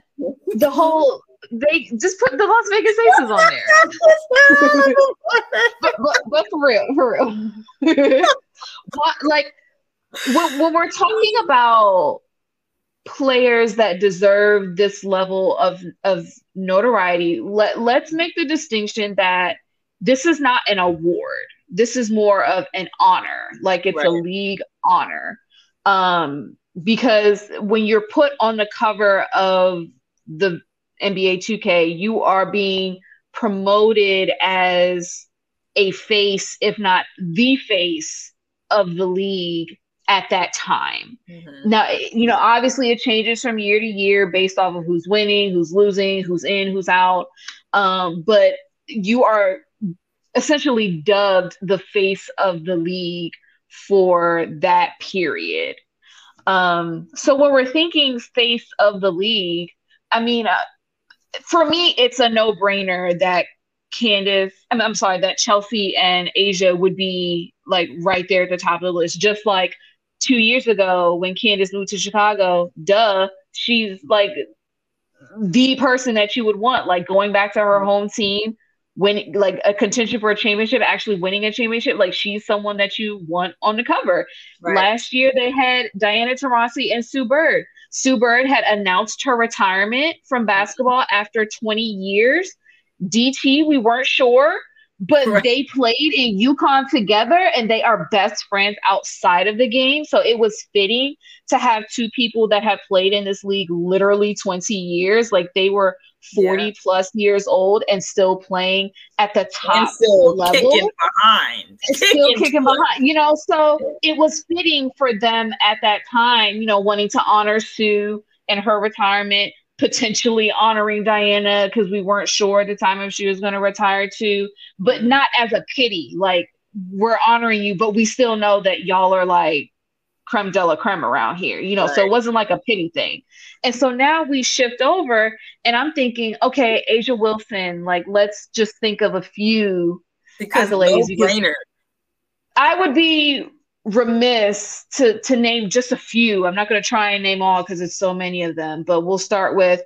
the whole? They just put the Las Vegas Aces on there. but, but, but, for real, for real. what, like when, when we're talking about players that deserve this level of of notoriety, let let's make the distinction that this is not an award. This is more of an honor, like it's right. a league honor. Um, because when you're put on the cover of the NBA 2K, you are being promoted as a face, if not the face of the league at that time. Mm-hmm. Now, you know, obviously it changes from year to year based off of who's winning, who's losing, who's in, who's out. Um, but you are essentially dubbed the face of the league for that period. Um, so when we're thinking face of the league, I mean, uh, for me, it's a no brainer that Candace, I'm, I'm sorry, that Chelsea and A'ja would be like right there at the top of the list. Just like two years ago when Candace moved to Chicago, duh, she's like the person that you would want, like going back to her home team, winning like a contention for a championship, actually winning a championship. Like she's someone that you want on the cover. Right. Last year they had Diana Taurasi and Sue Bird. Sue Bird had announced her retirement from basketball after 20 years. DT, we weren't sure, but right. they played in UConn together and they are best friends outside of the game. So it was fitting to have two people that have played in this league literally 20 years. Like they were 40 yeah. plus years old and still playing at the top level. Kicking behind. Still kicking, kicking behind. You know, so it was fitting for them at that time, you know, wanting to honor Sue and her retirement, potentially honoring Diana because we weren't sure at the time if she was going to retire too, but mm-hmm. not as a pity. Like, we're honoring you, but we still know that y'all are like creme de la creme around here, you know, right. so it wasn't like a pity thing. And so now we shift over and I'm thinking, okay, A'ja Wilson, like let's just think of a few because accolades. No I would be remiss to to name just a few. I'm not going to try and name all because it's so many of them, but we'll start with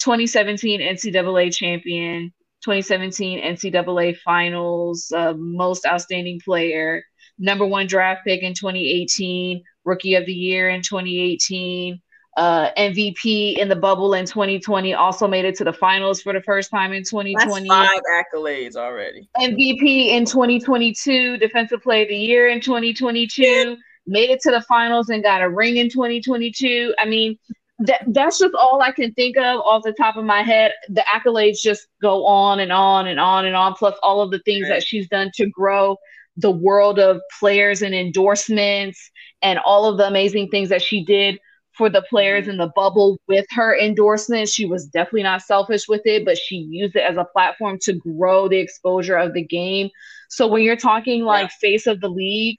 2017 NCAA champion, 2017 NCAA finals, uh, most outstanding player, number one draft pick in 2018, rookie of the year in 2018, uh, MVP in the bubble in 2020, also made it to the finals for the first time in 2020. That's five accolades already. MVP in 2022, Defensive Player of the Year in 2022, yeah. made it to the finals and got a ring in 2022. I mean, that that's just all I can think of off the top of my head. The accolades just go on and on and on and on, plus all of the things right. that she's done to grow the world of players and endorsements and all of the amazing things that she did for the players mm-hmm. in the bubble with her endorsement. She was definitely not selfish with it, but she used it as a platform to grow the exposure of the game. So when you're talking like yeah. face of the league,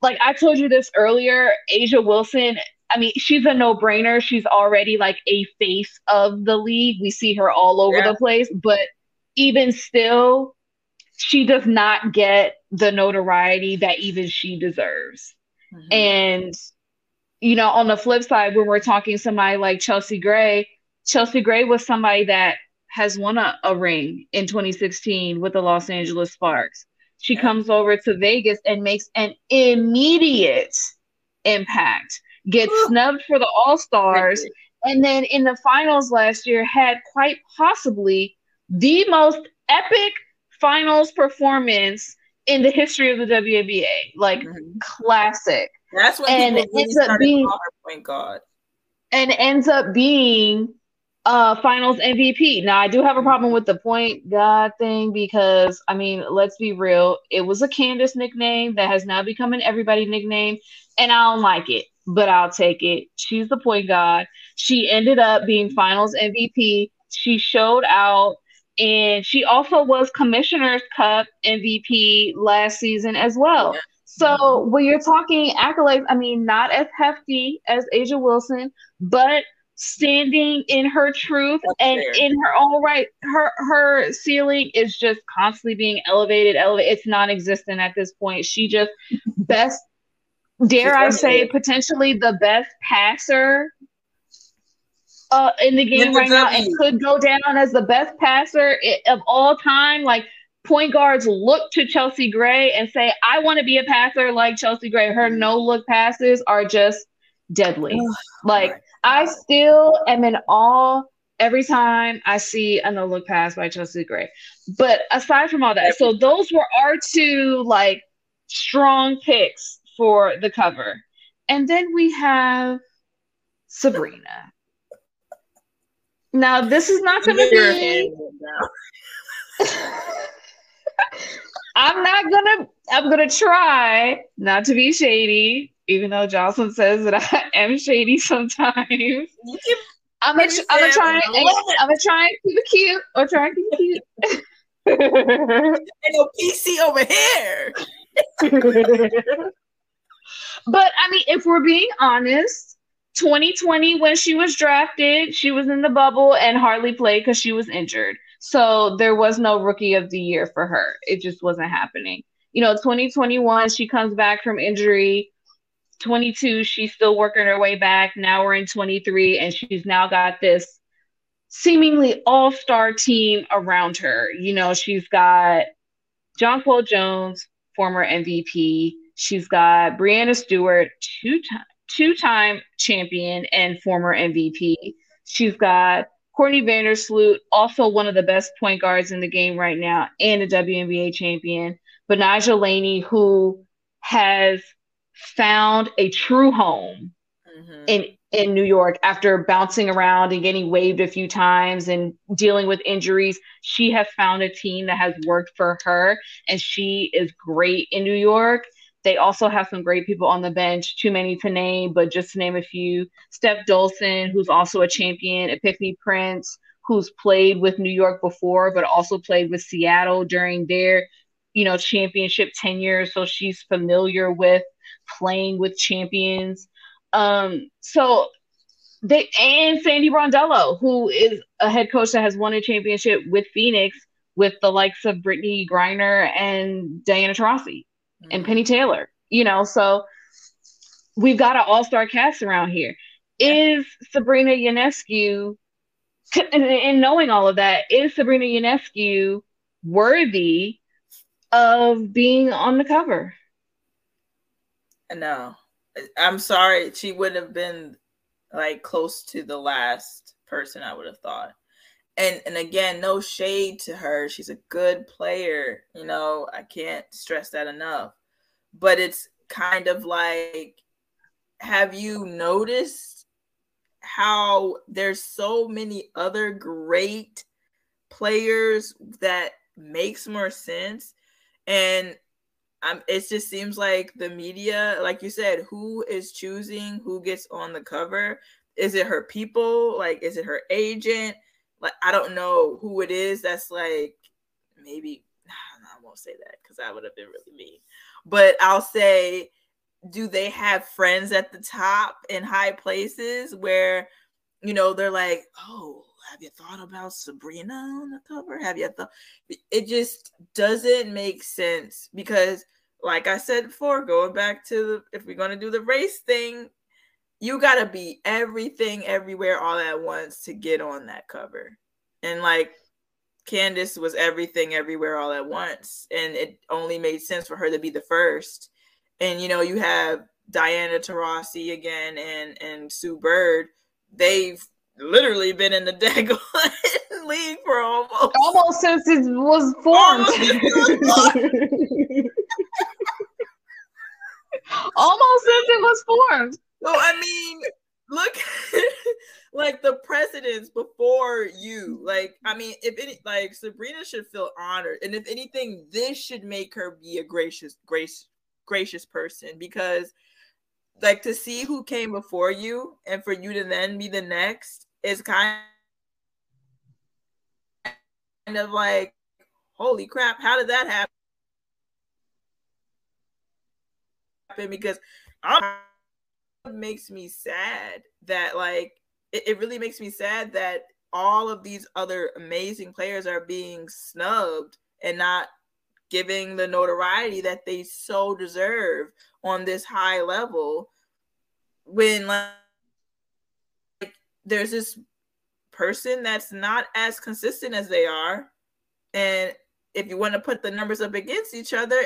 like I told you this earlier, A'ja Wilson, I mean, she's a no brainer. She's already like a face of the league. We see her all over yeah. the place, but even still, she does not get the notoriety that even she deserves. Mm-hmm. And you know, on the flip side, when we're talking somebody like Chelsea Gray, Chelsea Gray was somebody that has won a, a ring in 2016 with the Los Angeles Sparks. She yeah. comes over to Vegas and makes an immediate impact, gets Ooh. snubbed for the All Stars, and then in the finals last year had quite possibly the most epic finals performance in the history of the WNBA. Like mm-hmm. classic. That's when and people ends up being point guard. And ends up being uh finals MVP. Now I do have a problem with the point guard thing because I mean, let's be real, it was a Candace nickname that has now become an everybody nickname, and I don't like it, but I'll take it. She's the point guard. She ended up being finals MVP. She showed out and she also was Commissioner's Cup MVP last season as well. Yeah. So when you're talking accolades, I mean, not as hefty as A'ja Wilson, but standing in her truth That's and fair. in her own right. Her her ceiling is just constantly being elevated, elevated. It's non-existent at this point. She just best, dare I say, potentially the best passer uh, in the game right now and could go down as the best passer of all time. Like point guards look to Chelsea Gray and say, I want to be a passer like Chelsea Gray. Her no look passes are just deadly. like I still am in awe every time I see a no look pass by Chelsea Gray. But aside from all that, so those were our two like strong picks for the cover. And then we have Sabrina. Now this is not going to be. I'm not gonna. I'm gonna try not to be shady, even though Jocelyn says that I am shady sometimes. I'm gonna. I'm gonna try. I'm gonna try and keep it cute. Or try and keep it cute. Ain't no PC over here. but I mean, if we're being honest, 2020 when she was drafted, she was in the bubble and hardly played because she was injured. So there was no rookie of the year for her. It just wasn't happening. You know, 2021, she comes back from injury. 22, she's still working her way back. Now we're in 23, and she's now got this seemingly all star team around her. You know, she's got Jonquel Jones, former MVP. She's got Breanna Stewart, two time two time champion and former MVP. She's got Courtney Vandersloot, also one of the best point guards in the game right now, and a WNBA champion. Betnijah Laney, who has found a true home mm-hmm. in in New York after bouncing around and getting waived a few times and dealing with injuries. She has found a team that has worked for her, and she is great in New York. They also have some great people on the bench, too many to name, but just to name a few. Steph Dolson, who's also a champion, Epiphany Prince, who's played with New York before, but also played with Seattle during their, you know, championship tenure. So she's familiar with playing with champions. Um, so they and Sandy Brondello, who is a head coach that has won a championship with Phoenix with the likes of Brittney Griner and Diana Taurasi mm-hmm. and Penny Taylor. You know, so we've got an all-star cast around here. Is Sabrina Ionescu in knowing all of that, is Sabrina Ionescu worthy of being on the cover? No. I'm sorry. She would have been like close to the last person I would have thought. And and again, no shade to her. She's a good player. You know, I can't stress that enough. But it's kind of like have you noticed how there's so many other great players that makes more sense and um, it just seems like the media, like you said, who is choosing who gets on the cover? Is it her people? Like, is it her agent? Like, I don't know who it is. That's like maybe I won't say that because that would have been really mean. But I'll say, do they have friends at the top in high places where you know they're like, oh, have you thought about Sabrina on the cover? Have you thought? It just doesn't make sense because, like I said before, going back to the, if we're going to do the race thing, you got to be everything, everywhere, all at once to get on that cover. And like Candace was everything, everywhere, all at once. And it only made sense for her to be the first. And, you know, you have Diana Taurasi again and, and Sue Bird. They've literally been in the Dagon league for almost almost since it was formed. almost since it was formed. So I mean, look like the precedents before you. Like, I mean, if any like Sabrina should feel honored. And if anything, this should make her be a gracious, grace, gracious person because like to see who came before you and for you to then be the next is kind of like, holy crap, how did that happen? Because it makes me sad that like it, it really makes me sad that all of these other amazing players are being snubbed and not giving the notoriety that they so deserve on this high level when like there's this person that's not as consistent as they are. And if you want to put the numbers up against each other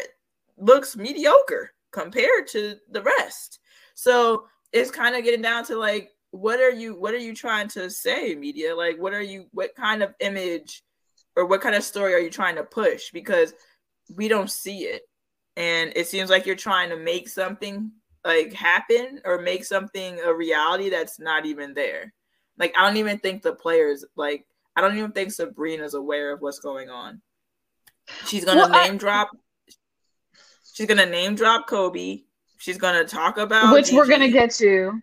looks mediocre compared to the rest. So it's kind of getting down to like what are you what are you trying to say media like what are you what kind of image or what kind of story are you trying to push because we don't see it and it seems like you're trying to make something like happen or make something a reality that's not even there like I don't even think the players like I don't even think Sabrina's aware of what's going on. She's gonna well, name I, drop. She's gonna name drop Kobe. She's gonna talk about which DJ. we're gonna get to.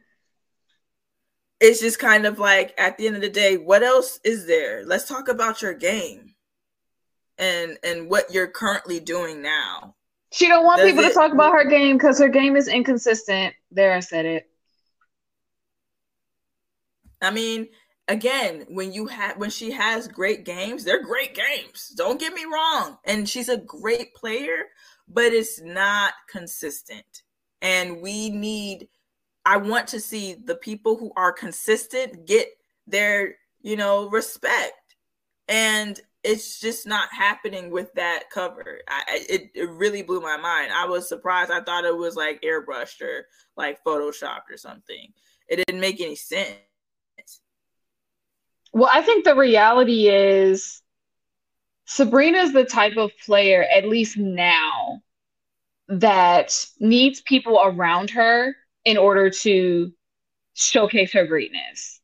It's just kind of like at the end of the day, what else is there? Let's talk about your game and and what you're currently doing now. She don't want Does people it, to talk about her game because her game is inconsistent. There, I said it. I mean, again, when you have when she has great games, they're great games. Don't get me wrong. And she's a great player, but it's not consistent. And we need I want to see the people who are consistent get their, you know, respect. And it's just not happening with that cover. I, it, it really blew my mind. I was surprised. I thought it was like airbrushed or like photoshopped or something. It didn't make any sense. Well, I think the reality is Sabrina's the type of player, at least now, that needs people around her in order to showcase her greatness.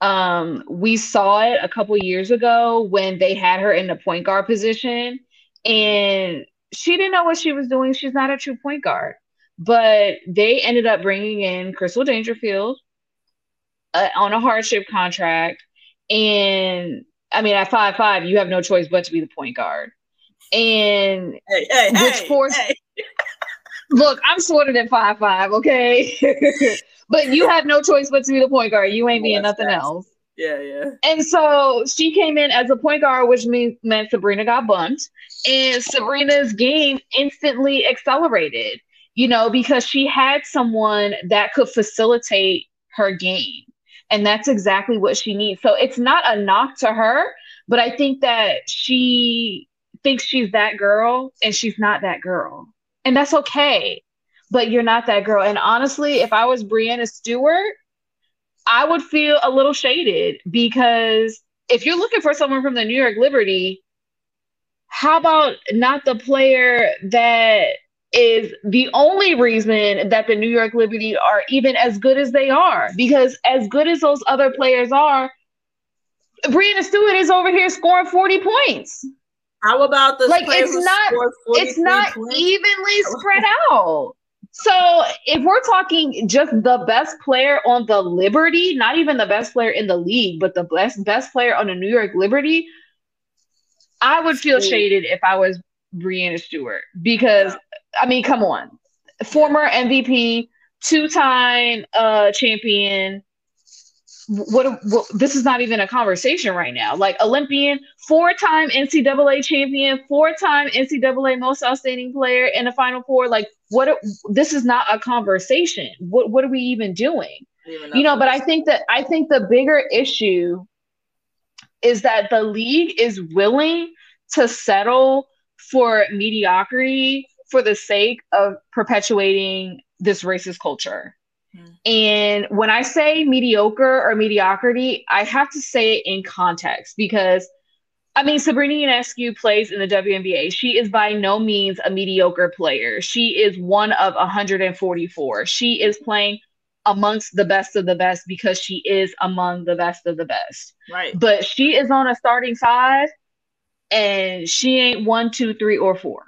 Um, we saw it a couple years ago when they had her in the point guard position, and she didn't know what she was doing. She's not a true point guard, but they ended up bringing in Crystal Dangerfield uh, on a hardship contract and I mean, at five five, you have no choice but to be the point guard. And hey, hey, which hey, forced. Look, I'm sorted at five five, okay? but you have no choice but to be the point guard. You ain't being nothing else. Yeah, yeah. And so she came in as a point guard, which means meant Sabrina got bumped, and Sabrina's game instantly accelerated. You know, because she had someone that could facilitate her game, and that's exactly what she needs. So it's not a knock to her, but I think that she thinks she's that girl, and she's not that girl, and that's okay. But you're not that girl. And honestly, if I was Breanna Stewart, I would feel a little shaded because if you're looking for someone from the New York Liberty, how about not the player that is the only reason that the New York Liberty are even as good as they are? Because as good as those other players are, Breanna Stewart is over here scoring 40 points. How about the like it's not it's not points? evenly spread out. So if we're talking just the best player on the Liberty, not even the best player in the league, but the best best player on the New York Liberty, I would feel shaded if I was Breanna Stewart because. I mean, come on, former MVP, two time uh, champion, what, what, this is not even a conversation right now. Like Olympian, four-time NCAA champion, four-time NCAA most outstanding player in the Final Four. Like what? This is not a conversation. What what are we even doing? Even you know, but I think that I think the bigger issue is that the league is willing to settle for mediocrity for the sake of perpetuating this racist culture. And when I say mediocre or mediocrity, I have to say it in context because I mean, Sabrina Ionescu plays in the WNBA. She is by no means a mediocre player. She is one of 144. She is playing amongst the best of the best because she is among the best of the best. Right. But she is on a starting five and she ain't one, two, three, or four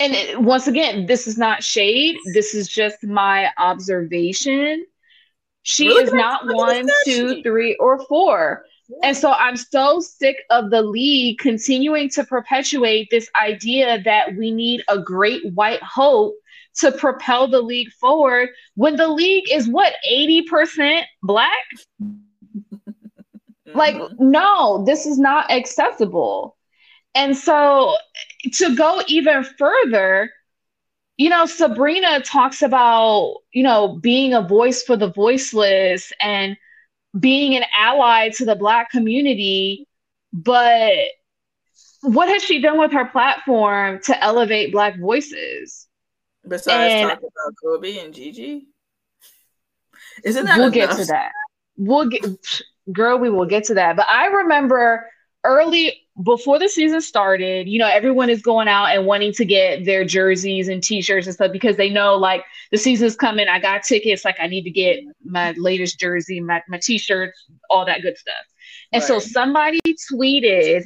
and it, once again, this is not shade. This is just my observation. She really? is not one, two, three, or four. And so I'm so sick of the league continuing to perpetuate this idea that we need a great white hope to propel the league forward when the league is what 80% black? like, no, this is not acceptable. And so to go even further, you know, Sabrina talks about, you know, being a voice for the voiceless and being an ally to the Black community. But what has she done with her platform to elevate Black voices? Besides and talking about Kobe and Gigi? Isn't that We'll enough? get to that. We'll get, girl, we will get to that. But I remember early before the season started, you know, everyone is going out and wanting to get their jerseys and t-shirts and stuff because they know like the season's coming. I got tickets, like I need to get my latest jersey, my, my t-shirts, all that good stuff. And right. so somebody tweeted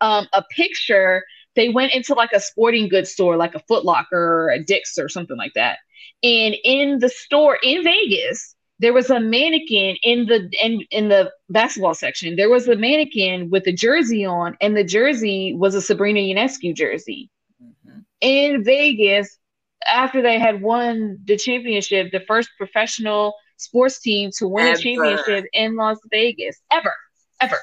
um, a picture. They went into like a sporting goods store, like a Foot Locker or a Dick's or something like that. And in the store in Vegas, there was a mannequin in the in, in the basketball section. There was a mannequin with a jersey on, and the jersey was a Sabrina Ionescu jersey. Mm-hmm. In Vegas, after they had won the championship, the first professional sports team to win ever. a championship in Las Vegas ever, ever,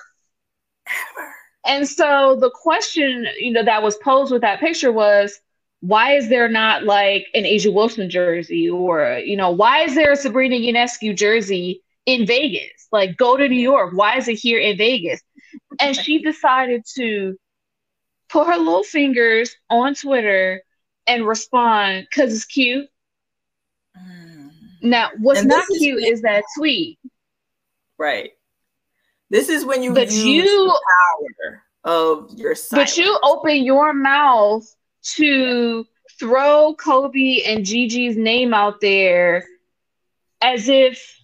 ever. And so the question, you know, that was posed with that picture was, why is there not like an A'ja Wilson jersey or you know why is there a Sabrina Ionescu jersey in Vegas? Like go to New York. Why is it here in Vegas? And she decided to put her little fingers on Twitter and respond because it's cute. Mm. Now, what's not cute is, is that tweet. Right. This is when you but use you, the power of your silence. But you open your mouth to throw Kobe and Gigi's name out there as if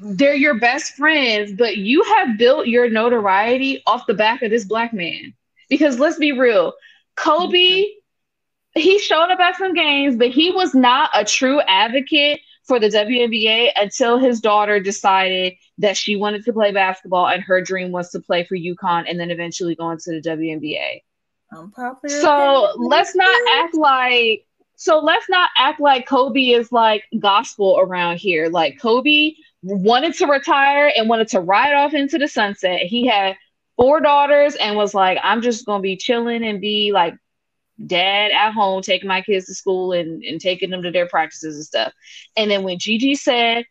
they're your best friends, but you have built your notoriety off the back of this black man. Because let's be real, Kobe, he showed up at some games, but he was not a true advocate for the WNBA until his daughter decided that she wanted to play basketball and her dream was to play for UConn and then eventually go into the WNBA. Unpopular. So let's not act like so let's not act like Kobe is like gospel around here. Like Kobe wanted to retire and wanted to ride off into the sunset. He had four daughters and was like, I'm just gonna be chilling and be like dad at home, taking my kids to school and, and taking them to their practices and stuff. And then when Gigi said,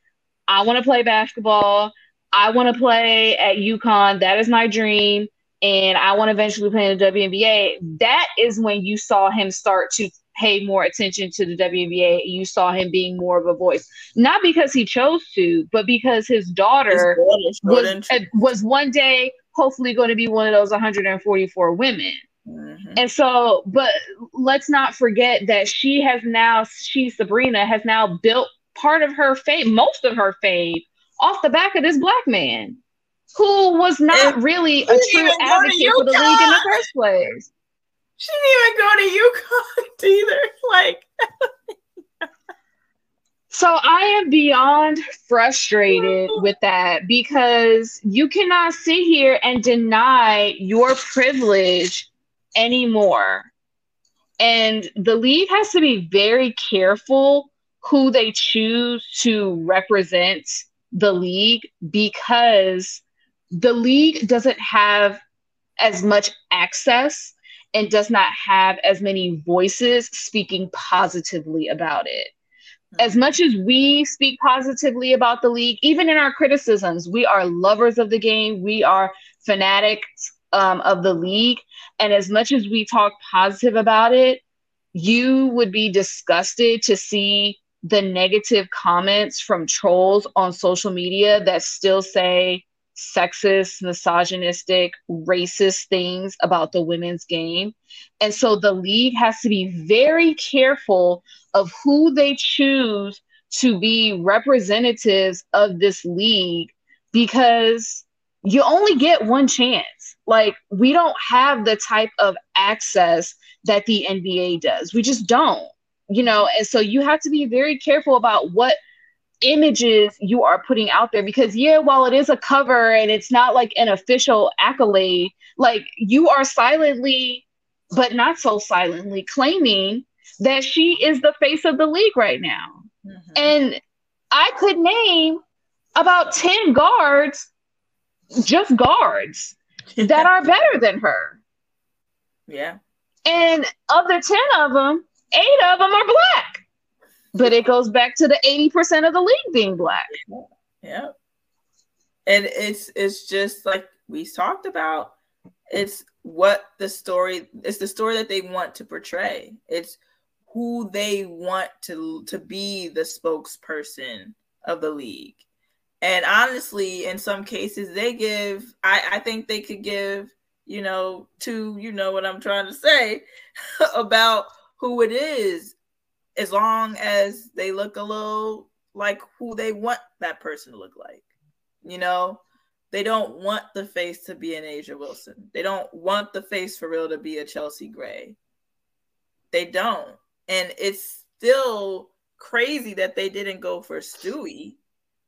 I want to play basketball, I want to play at UConn, that is my dream, and I want to eventually play in the WNBA, that is when you saw him start to pay more attention to the WNBA. You saw him being more of a voice, not because he chose to, but because his daughter, his daughter was, uh, was one day hopefully going to be one of those 144 women. Mm-hmm. And so, but let's not forget that she has now, she, Sabrina, has now built part of her fame, most of her fame, off the back of this black man who was not and really a true advocate for the league in the first place. She didn't even go to UConn either. Like, so I am beyond frustrated with that because you cannot sit here and deny your privilege anymore. And the league has to be very careful who they choose to represent the league because the league doesn't have as much access and does not have as many voices speaking positively about it. As much as we speak positively about the league, even in our criticisms, we are lovers of the game. We are fanatics um, of the league. And as much as we talk positive about it, you would be disgusted to see the negative comments from trolls on social media that still say sexist, misogynistic, racist things about the women's game. And so the league has to be very careful of who they choose to be representatives of this league because you only get one chance. Like, we don't have the type of access that the NBA does. We just don't, you know, and so you have to be very careful about what images you are putting out there because yeah while it is a cover and it's not like an official accolade like you are silently but not so silently claiming that she is the face of the league right now mm-hmm. and i could name about 10 guards just guards that are better than her. Yeah. And of the 10 of them, eight of them are black. But it goes back to the 80% of the league being black. Yeah. And it's it's just like we talked about. It's what the story it's the story that they want to portray. It's who they want to to be the spokesperson of the league. And honestly, in some cases, they give, I, I think they could give, you know, to, you know what I'm trying to say about who it is, as long as they look a little like who they want that person to look like. You know, they don't want the face to be an A'ja Wilson. They don't want the face for real to be a Chelsea Gray. They don't. And it's still crazy that they didn't go for Stewie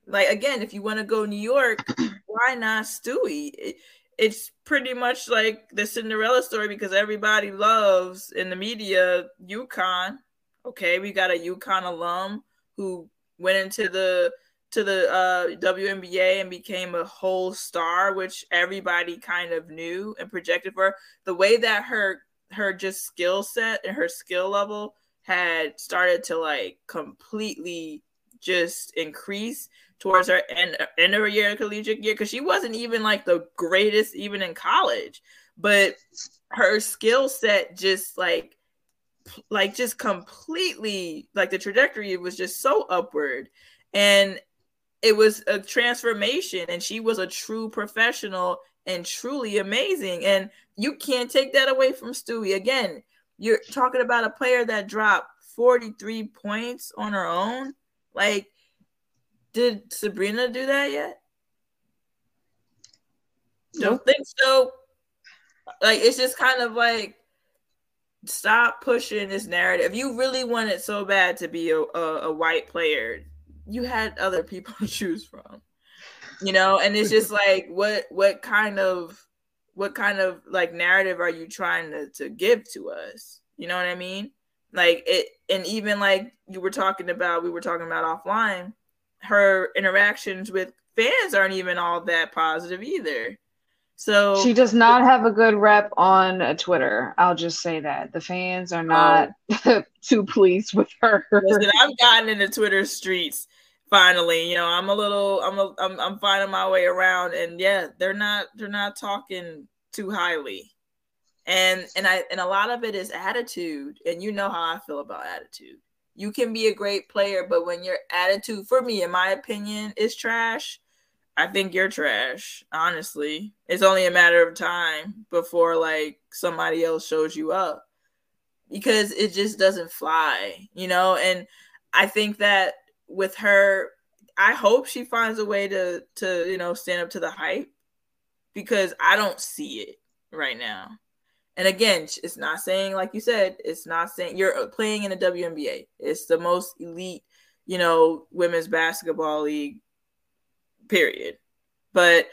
like again, if you want to go New York, why not Stewie? It, it's pretty much like the Cinderella story because everybody loves in the media UConn. Okay, we got a UConn alum who went into the to the uh, WNBA and became a whole star, which everybody kind of knew and projected for. The way that her her just skill set and her skill level had started to like completely just increase towards her end, end of her year, collegiate year, because she wasn't even like the greatest even in college, but her skill set just like like just completely like the trajectory was just so upward. And it was a transformation and she was a true professional and truly amazing. And you can't take that away from Stewie. Again you're talking about a player that dropped 43 points on her own. Like did Sabrina do that yet? Don't think so. Like it's just kind of like stop pushing this narrative. If you really wanted so bad to be a, a, a white player. You had other people to choose from. You know, and it's just like what what kind of what kind of like narrative are you trying to, to give to us? You know what I mean? Like it, and even like you were talking about, we were talking about offline, her interactions with fans aren't even all that positive either. So she does not have a good rep on uh, Twitter. I'll just say that the fans are not um, too pleased with her. Listen, I've gotten into Twitter streets finally. You know, I'm a little, I'm, a, I'm, I'm finding my way around, and yeah, they're not, they're not talking too highly, and and I and a lot of it is attitude, and you know how I feel about attitude. You can be a great player, but when your attitude, for me, in my opinion, is trash I think you're trash, honestly. It's only a matter of time before like somebody else shows you up because it just doesn't fly, you know? And I think that with her, I hope she finds a way to to, you know, stand up to the hype because I don't see it right now. And again, it's not saying like you said, it's not saying you're uh, playing in the WNBA. It's the most elite, you know, women's basketball league period. But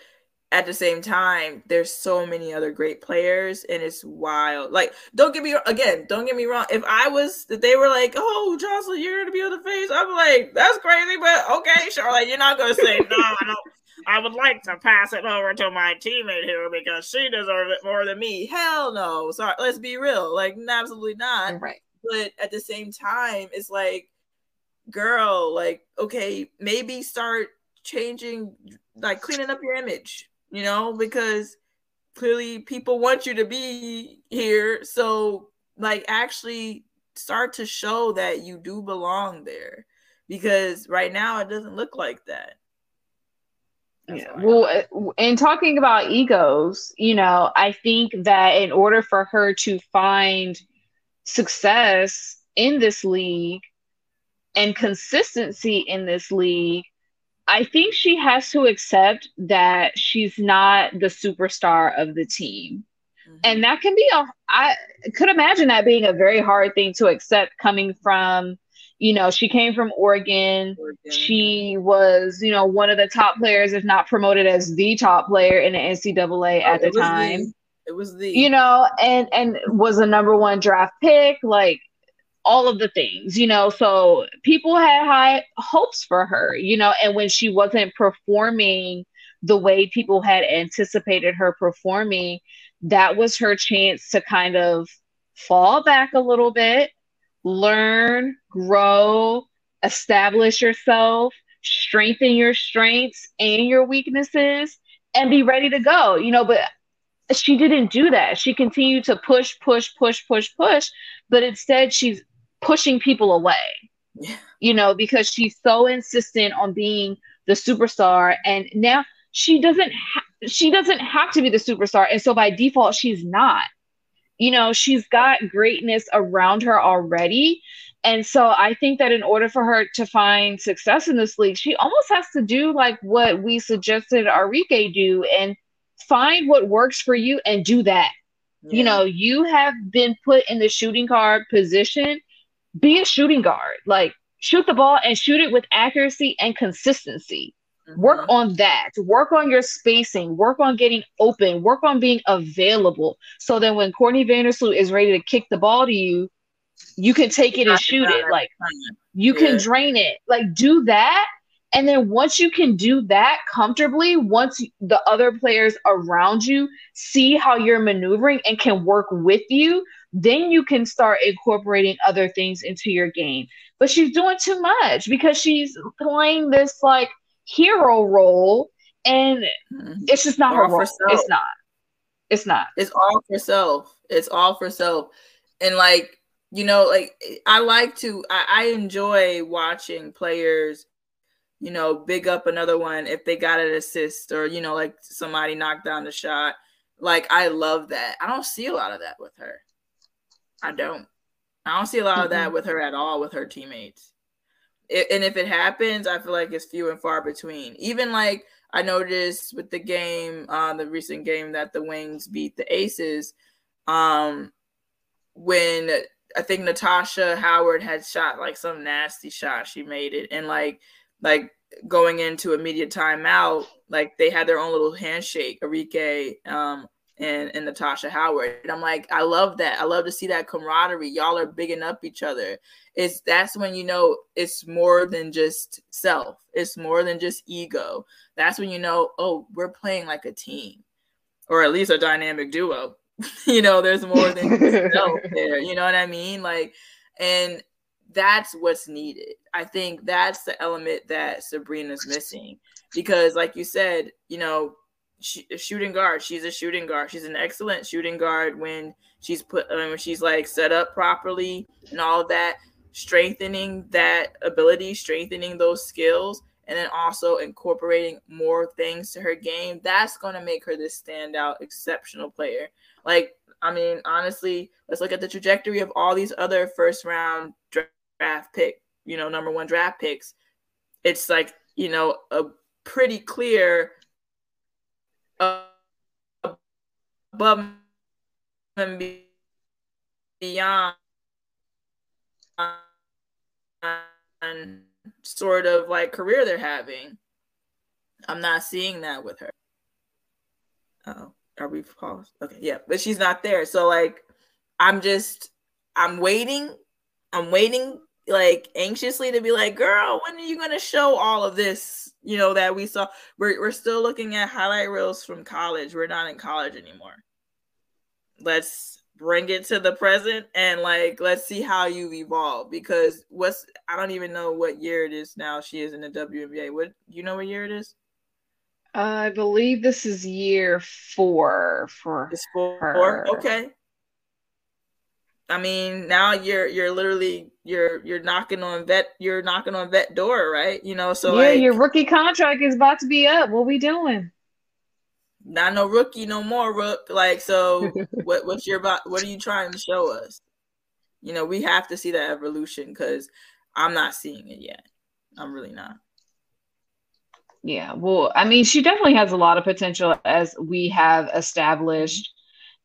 at the same time, there's so many other great players, and it's wild. Like, don't get me again. Don't get me wrong. If I was, if they were like, "Oh, Jocelyn, you're gonna be on the face," I'm like, "That's crazy," but okay. Like, you're not gonna say no. I don't. I would like to pass it over to my teammate here because she deserves it more than me. Hell no. Sorry, let's be real. Like, absolutely not. Right. But at the same time, it's like, girl, like, okay, maybe start changing, like cleaning up your image, you know, because clearly people want you to be here. So, like, actually start to show that you do belong there because right now it doesn't look like that. yeah. Well, uh, in talking about egos, you know, I think that in order for her to find success in this league and consistency in this league, I think she has to accept that she's not the superstar of the team. Mm-hmm. And that can be a, I could imagine that being a very hard thing to accept coming from, you know, she came from Oregon. Oregon. She was, you know, one of the top players, if not promoted as the top player in the NCAA oh, at the time. The, it was the, you know, and, and was a number one draft pick. Like, all of the things, you know. So people had high hopes for her, you know, and when she wasn't performing the way people had anticipated her performing, that was her chance to kind of fall back a little bit, learn, grow, establish yourself, strengthen your strengths and your weaknesses, and be ready to go, you know. But she didn't do that. She continued to push, push, push, push, push, but instead she's pushing people away. Yeah. You know, because she's so insistent on being the superstar and now she doesn't ha- she doesn't have to be the superstar and so by default she's not. You know, she's got greatness around her already. And so I think that in order for her to find success in this league, she almost has to do like what we suggested Arike do and find what works for you and do that. Yeah. You know, you have been put in the shooting guard position be a shooting guard. Like shoot the ball and shoot it with accuracy and consistency. Mm-hmm. Work on that. Work on your spacing. Work on getting open. Work on being available. So that when Courtney Vandersloot is ready to kick the ball to you, you can take it and shoot it. Like you can drain it. Like do that. And then once you can do that comfortably, once the other players around you see how you're maneuvering and can work with you, then you can start incorporating other things into your game. But she's doing too much because she's playing this like hero role and mm-hmm. it's just not all her role. It's not. It's not. It's all for self. It's all for self. And like, you know, like I like to I, I enjoy watching players, you know, big up another one if they got an assist or, you know, like somebody knocked down the shot. Like I love that. I don't see a lot of that with her. I don't. I don't see a lot mm-hmm. of that with her at all with her teammates. It, and if it happens, I feel like it's few and far between. Even like I noticed with the game, uh, the recent game that the Wings beat the Aces, um, when I think Natasha Howard had shot like some nasty shot, she made it, and like like going into immediate timeout, like they had their own little handshake, Arike um, and, and Natasha Howard. And I'm like, I love that. I love to see that camaraderie. Y'all are bigging up each other. It's that's when you know it's more than just self. It's more than just ego. That's when you know, oh, we're playing like a team, or at least a dynamic duo. you know, there's more than self there. You know what I mean? Like, and that's what's needed. I think that's the element that Sabrina's missing because, like you said, you know, shooting guard. She's a shooting guard. She's an excellent shooting guard when she's put when she's like set up properly and all that, strengthening that ability, strengthening those skills, and then also incorporating more things to her game. That's going to make her this standout, exceptional player. Like, I mean, honestly, let's look at the trajectory of all these other first round draft pick, you know, number one draft picks. It's like, you know, a pretty clear above and beyond sort of like career they're having. I'm not seeing that with her. Oh, are we paused? Okay, yeah, but she's not there. So like, I'm just, I'm waiting. I'm waiting like anxiously to be like, girl, when are you gonna show all of this? You know that we saw. We're we're still looking at highlight reels from college. We're not in college anymore. Let's bring it to the present and like let's see how you evolve because what's I don't even know what year it is now. She is in the WNBA. What you know what year it is? I believe this is year four for it's four. Her. Okay, I mean, now you're you're literally you're you're knocking on vet you're knocking on vet door, right? You know, so yeah, like, your rookie contract is about to be up. What we doing? Not no rookie, no more rook. Like, so what what's your about? What are you trying to show us? You know, we have to see that evolution because I'm not seeing it yet. I'm really not. Yeah, well, I mean, she definitely has a lot of potential as we have established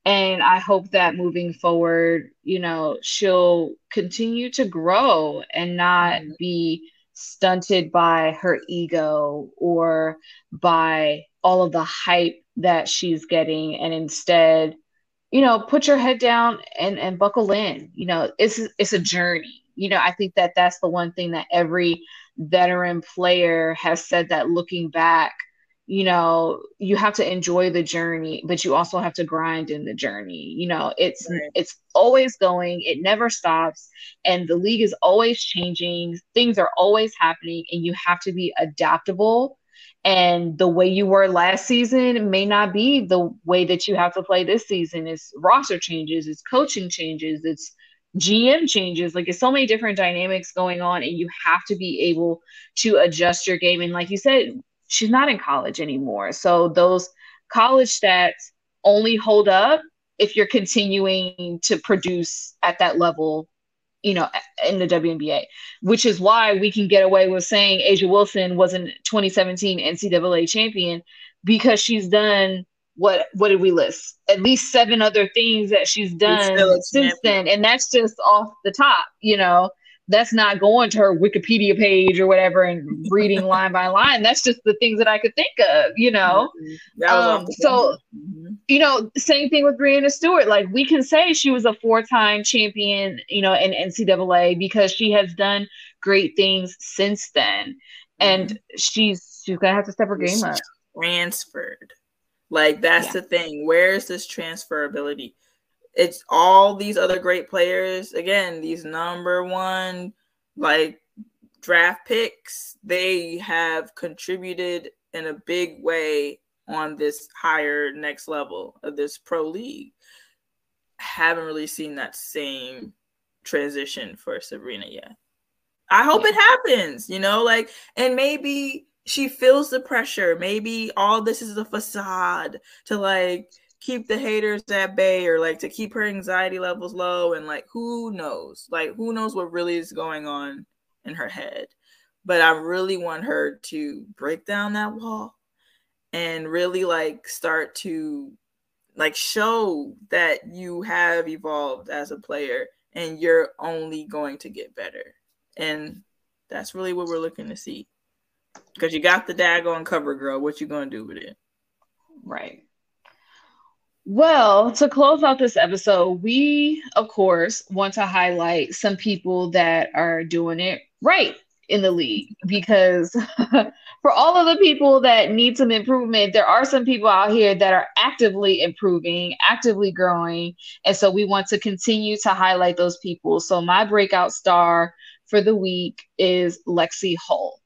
and I hope that moving forward, you know, she'll continue to grow and not mm-hmm. be stunted by her ego or by all of the hype that she's getting and instead you know put your head down and and buckle in you know it's it's a journey you know i think that that's the one thing that every veteran player has said that looking back you know you have to enjoy the journey but you also have to grind in the journey you know it's right. it's always going it never stops and the league is always changing things are always happening and you have to be adaptable and the way you were last season may not be the way that you have to play this season it's roster changes it's coaching changes it's GM changes. Like, it's so many different dynamics going on, and you have to be able to adjust your game. And, like you said, she's not in college anymore. So those college stats only hold up if you're continuing to produce at that level, you know, in the WNBA, which is why we can get away with saying A'ja Wilson was a 2017 NCAA champion because she's done what what did we list? At least seven other things that she's done since then, and that's just off the top, you know that's not going to her Wikipedia page or whatever and reading line by line. That's just the things that I could think of, you know. Mm-hmm. Um, so, mm-hmm. you know, same thing with Breanna Stewart. Like we can say she was a four-time champion, you know, in NCAA because she has done great things since then, and mm-hmm. she's she's gonna have to step her game up. Transferred, like that's yeah. the thing. Where is this transferability? It's all these other great players. Again, these number one like draft picks, they have contributed in a big way on this higher next level of this pro league. Haven't really seen that same transition for Sabrina yet. I hope yeah. it happens, you know, like, and maybe she feels the pressure. Maybe all this is a facade to like keep the haters at bay or like to keep her anxiety levels low and like who knows? Like who knows what really is going on in her head? But i really want her to break down that wall and really like start to like show that you have evolved as a player and you're only going to get better. And that's really what we're looking to see. Because you got the daggone cover girl. What you gonna do with it? Right Well, to close out this episode, we, of course, want to highlight some people that are doing it right in the league because for all of the people that need some improvement, there are some people out here that are actively improving, actively growing. And so we want to continue to highlight those people. So my breakout star for the week is Lexie Hull.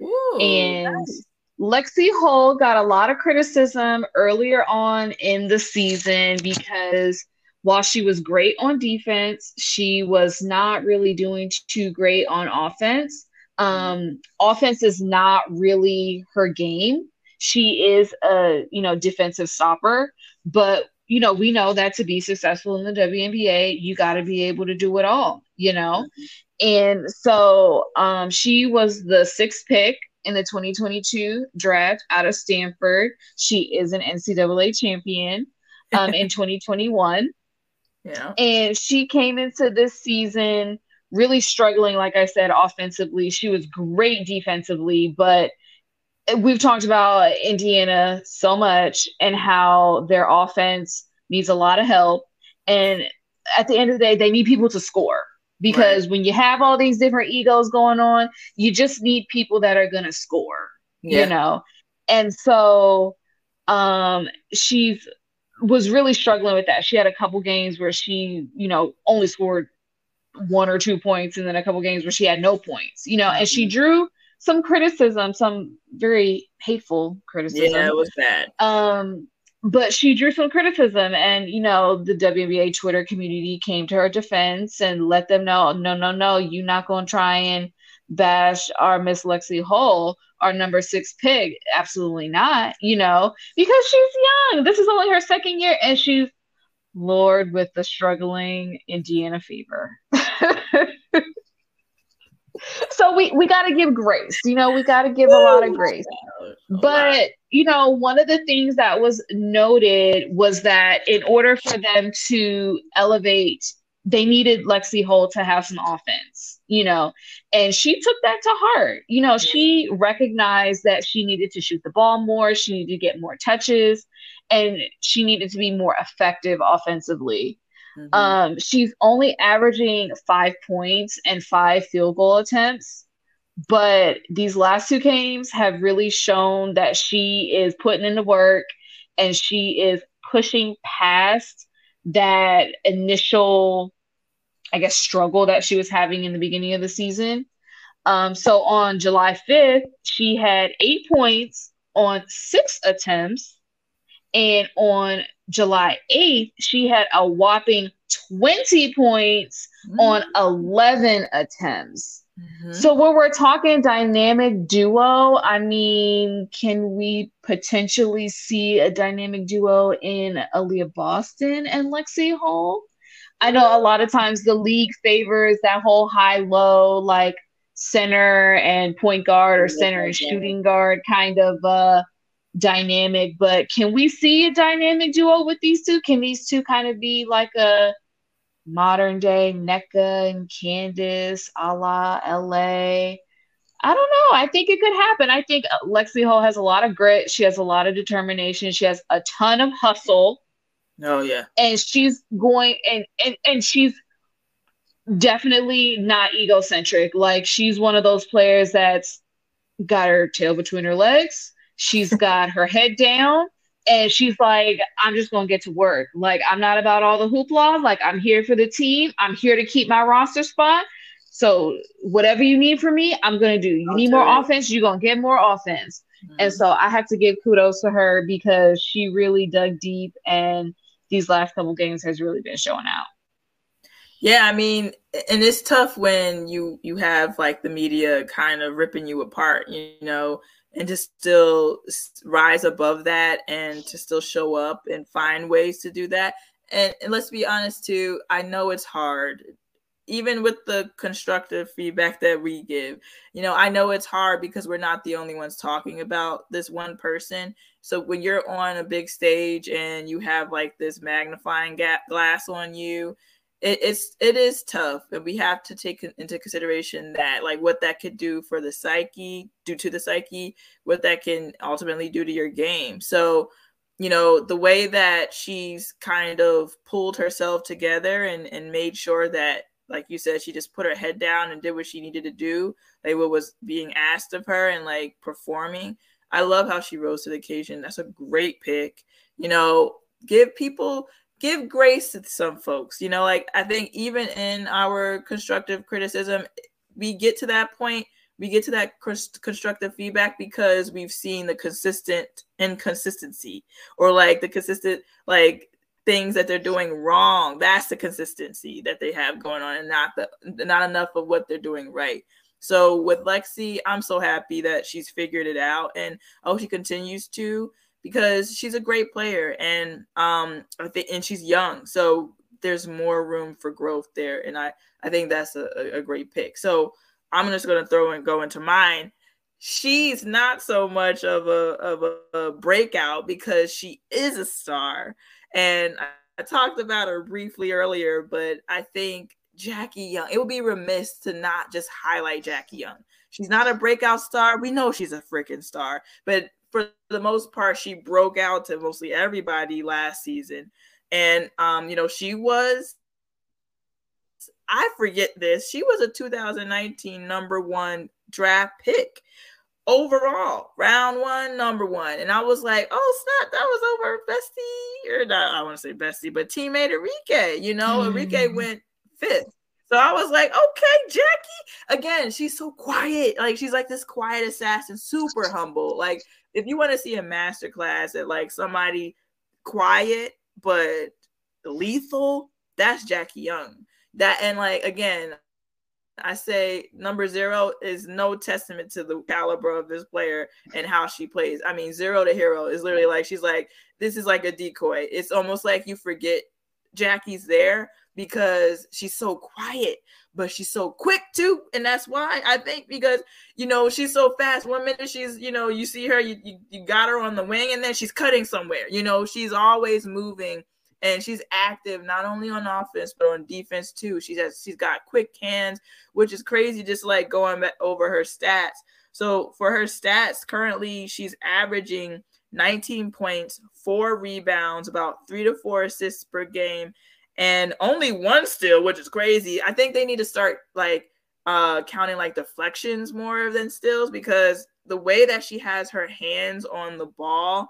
Ooh, and nice. Lexie Hull got a lot of criticism earlier on in the season because while she was great on defense, she was not really doing too great on offense. Um, offense is not really her game. She is a you know defensive stopper, but you know we know that to be successful in the WNBA, you got to be able to do it all. You know, and so um, she was the sixth pick in the 2022 draft out of Stanford. She is an NCAA champion um, in 2021. Yeah. And she came into this season really struggling, like I said, offensively. She was great defensively, but we've talked about Indiana so much and how their offense needs a lot of help. And at the end of the day, they need people to score because right. when you have all these different egos going on, you just need people that are going to score, yeah. you know? And so um, she's was really struggling with that. She had a couple games where she, you know, only scored one or two points, and then a couple games where she had no points, you know, and she mm-hmm. drew some criticism, some very hateful criticism. Yeah, it was bad. Um, but she drew some criticism and you know the WNBA Twitter community came to her defense and let them know no no no you're not going to try and bash our Miss Lexie Hull our number 6 pick. Absolutely not you know because she's young. This is only her second year and she's lord with the struggling Indiana fever so we we got to give grace you know we got to give a lot of grace. But you know one of the things that was noted was that in order for them to elevate they needed Lexie Hull to have some offense you know and she took that to heart. You know she recognized that she needed to shoot the ball more she needed to get more touches and she needed to be more effective offensively Mm-hmm. Um, she's only averaging five points and five field goal attempts. But these last two games have really shown that she is putting in the work and she is pushing past that initial, I guess, struggle that she was having in the beginning of the season. Um, so on July 5th, she had eight points on six attempts. And on July 8th, she had a whopping 20 points mm-hmm. on 11 attempts. Mm-hmm. So when we're talking dynamic duo, I mean, can we potentially see a dynamic duo in Aliyah Boston and Lexie Hull? I know a lot of times the league favors that whole high low like center and point guard or center and shooting guard kind of uh dynamic, but can we see a dynamic duo with these two? Can these two kind of be like a modern day Nneka and Candace a la LA? I don't know. I think it could happen. I think Lexie Hull has a lot of grit. She has a lot of determination. She has a ton of hustle. Oh yeah. And she's going and and, and she's definitely not egocentric. Like she's one of those players that's got her tail between her legs. She's got her head down and she's like, I'm just gonna get to work. Like, I'm not about all the hoopla. Like, I'm here for the team. I'm here to keep my roster spot. So whatever you need from me, I'm gonna do. You I'll need more it. offense, you're gonna get more offense. Mm-hmm. And so I have to give kudos to her because she really dug deep and these last couple games has really been showing out. Yeah, I mean, and it's tough when you you have like the media kind of ripping you apart, you know, and to still rise above that and to still show up and find ways to do that. And, and let's be honest too, I know it's hard even with the constructive feedback that we give you know i know it's hard because we're not the only ones talking about this one person so when you're on a big stage and you have like this magnifying glass on you it, it's it is tough and we have to take into consideration that like what that could do for the psyche due to the psyche what that can ultimately do to your game so you know, the way that she's kind of pulled herself together and, and made sure that, like you said, she just put her head down and did what she needed to do, like what was being asked of her and like performing. I love how she rose to the occasion. That's a great pick. You know, give people give grace to some folks. You know, like I think even in our constructive criticism, we get to that point we get to that constructive feedback because we've seen the consistent inconsistency or like the consistent like things that they're doing wrong that's the consistency that they have going on and not the not enough of what they're doing right so with lexie i'm so happy that she's figured it out and oh she continues to because she's a great player and um i think and she's young so there's more room for growth there and i i think that's a, a great pick so I'm just to throw and go into mine. She's not so much of a of a, a breakout because she is a star, and I, I talked about her briefly earlier. But I think Jackie Young. It would be remiss to not just highlight Jackie Young. She's not a breakout star. We know she's a freaking star, but for the most part, she broke out to mostly everybody last season. And um, you know, she was I forget this. She was a 2019 number one draft pick overall, round one, number one. And I was like, oh, snap, that was over Bestie, or not, I want to say Bestie, but teammate Arike. You know, mm. Arike went fifth. So I was like, okay, Jackie. Again, she's so quiet. Like she's like this quiet assassin, super humble. Like if you want to see a master class at like somebody quiet but lethal, that's Jackie Young that and like again I say number zero is no testament to the caliber of this player and how she plays. I mean, zero to hero is literally like she's like, this is like a decoy. It's almost like you forget Jackie's there because she's so quiet, but she's so quick too. And that's why I think because you know she's so fast. One minute she's, you know, you see her, you, you, you got her on the wing, and then she's cutting somewhere. You know, she's always moving and she's active not only on offense but on defense too. She's has she's got quick hands, which is crazy. Just like going over her stats. So for her stats, currently she's averaging 19 points, four rebounds, about three to four assists per game, and only one steal, which is crazy. I think they need to start like uh counting like deflections more than steals because the way that she has her hands on the ball,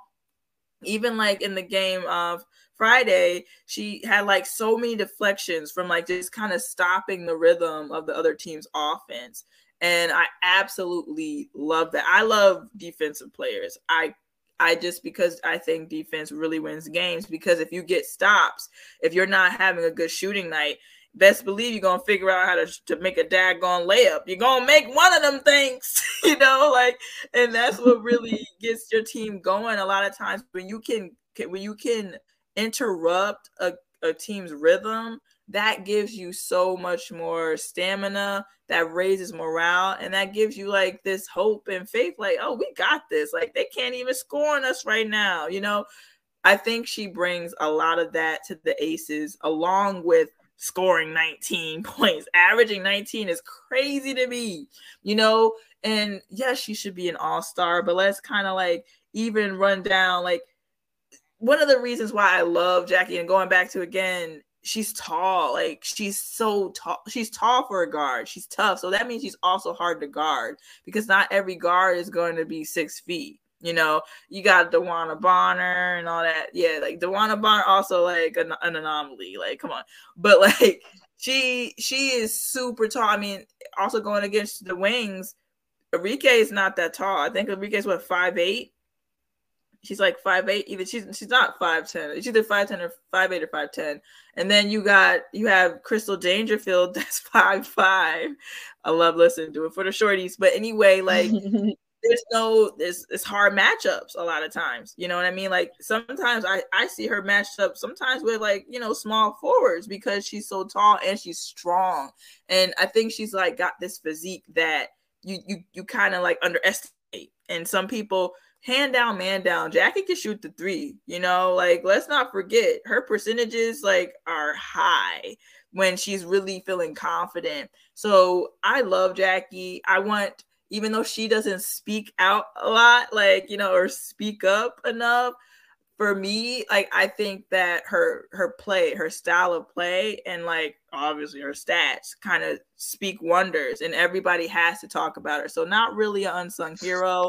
even like in the game of Friday, she had like so many deflections from like just kind of stopping the rhythm of the other team's offense. And I absolutely love that. I love defensive players. I I just because I think defense really wins games because if you get stops, if you're not having a good shooting night, best believe you're gonna figure out how to, to make a daggone layup. You're gonna make one of them things, you know, like, and that's what really gets your team going. A lot of times when you can, when you can interrupt a, a team's rhythm, that gives you so much more stamina, that raises morale, and that gives you like this hope and faith like, oh, we got this. Like they can't even score on us right now, you know. I think she brings a lot of that to the Aces, along with scoring 19 points. Averaging 19 is crazy to me, you know. And yes, she should be an all star, but let's kind of like even run down like one of the reasons why I love Jackie and going back to again, she's tall. Like she's so tall. She's tall for a guard. She's tough. So that means she's also hard to guard because not every guard is going to be six feet. You know, you got DeWanna Bonner and all that. Yeah, like DeWanna Bonner also like an, an anomaly. Like, come on. But like she she is super tall. I mean, also going against the wings, Arike is not that tall. I think Arike is what five eight she's like five eight. Even she's she's not five ten. She's either five ten or five eight or five ten. And then you got you have Crystal Dangerfield that's five five. I love listening to it for the shorties. But anyway, like there's no there's it's hard matchups a lot of times. You know what I mean? Like sometimes I I see her matched up sometimes with like you know small forwards because she's so tall and she's strong. And I think she's like got this physique that you you you kind of like underestimate. And some people hand down, man down. Jackie can shoot the three. You know, like let's not forget her percentages like are high when she's really feeling confident. So I love Jackie. I want, even though she doesn't speak out a lot, like you know, or speak up enough. for me, like I think that her her play, her style of play, and like obviously her stats kind of speak wonders, and everybody has to talk about her. So not really an unsung hero,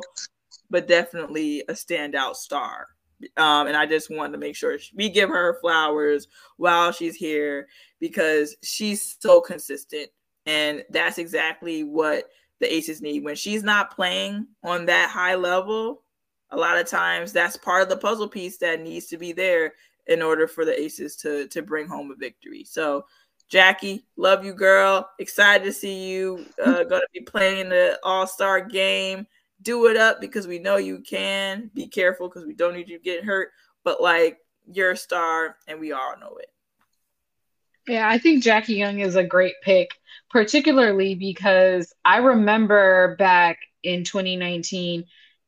but definitely a standout star. Um, and I just wanted to make sure we give her flowers while she's here because she's so consistent, and that's exactly what the Aces need. When she's not playing on that high level a lot of times that's part of the puzzle piece that needs to be there in order for the aces to to bring home a victory. So jackie love you girl. Excited to see you uh, going to be playing the all-star game do it up because we know you can be careful because we don't need you to get hurt but like you're a star and we all know it yeah, I think Jackie Young is a great pick, particularly because I remember back in 2019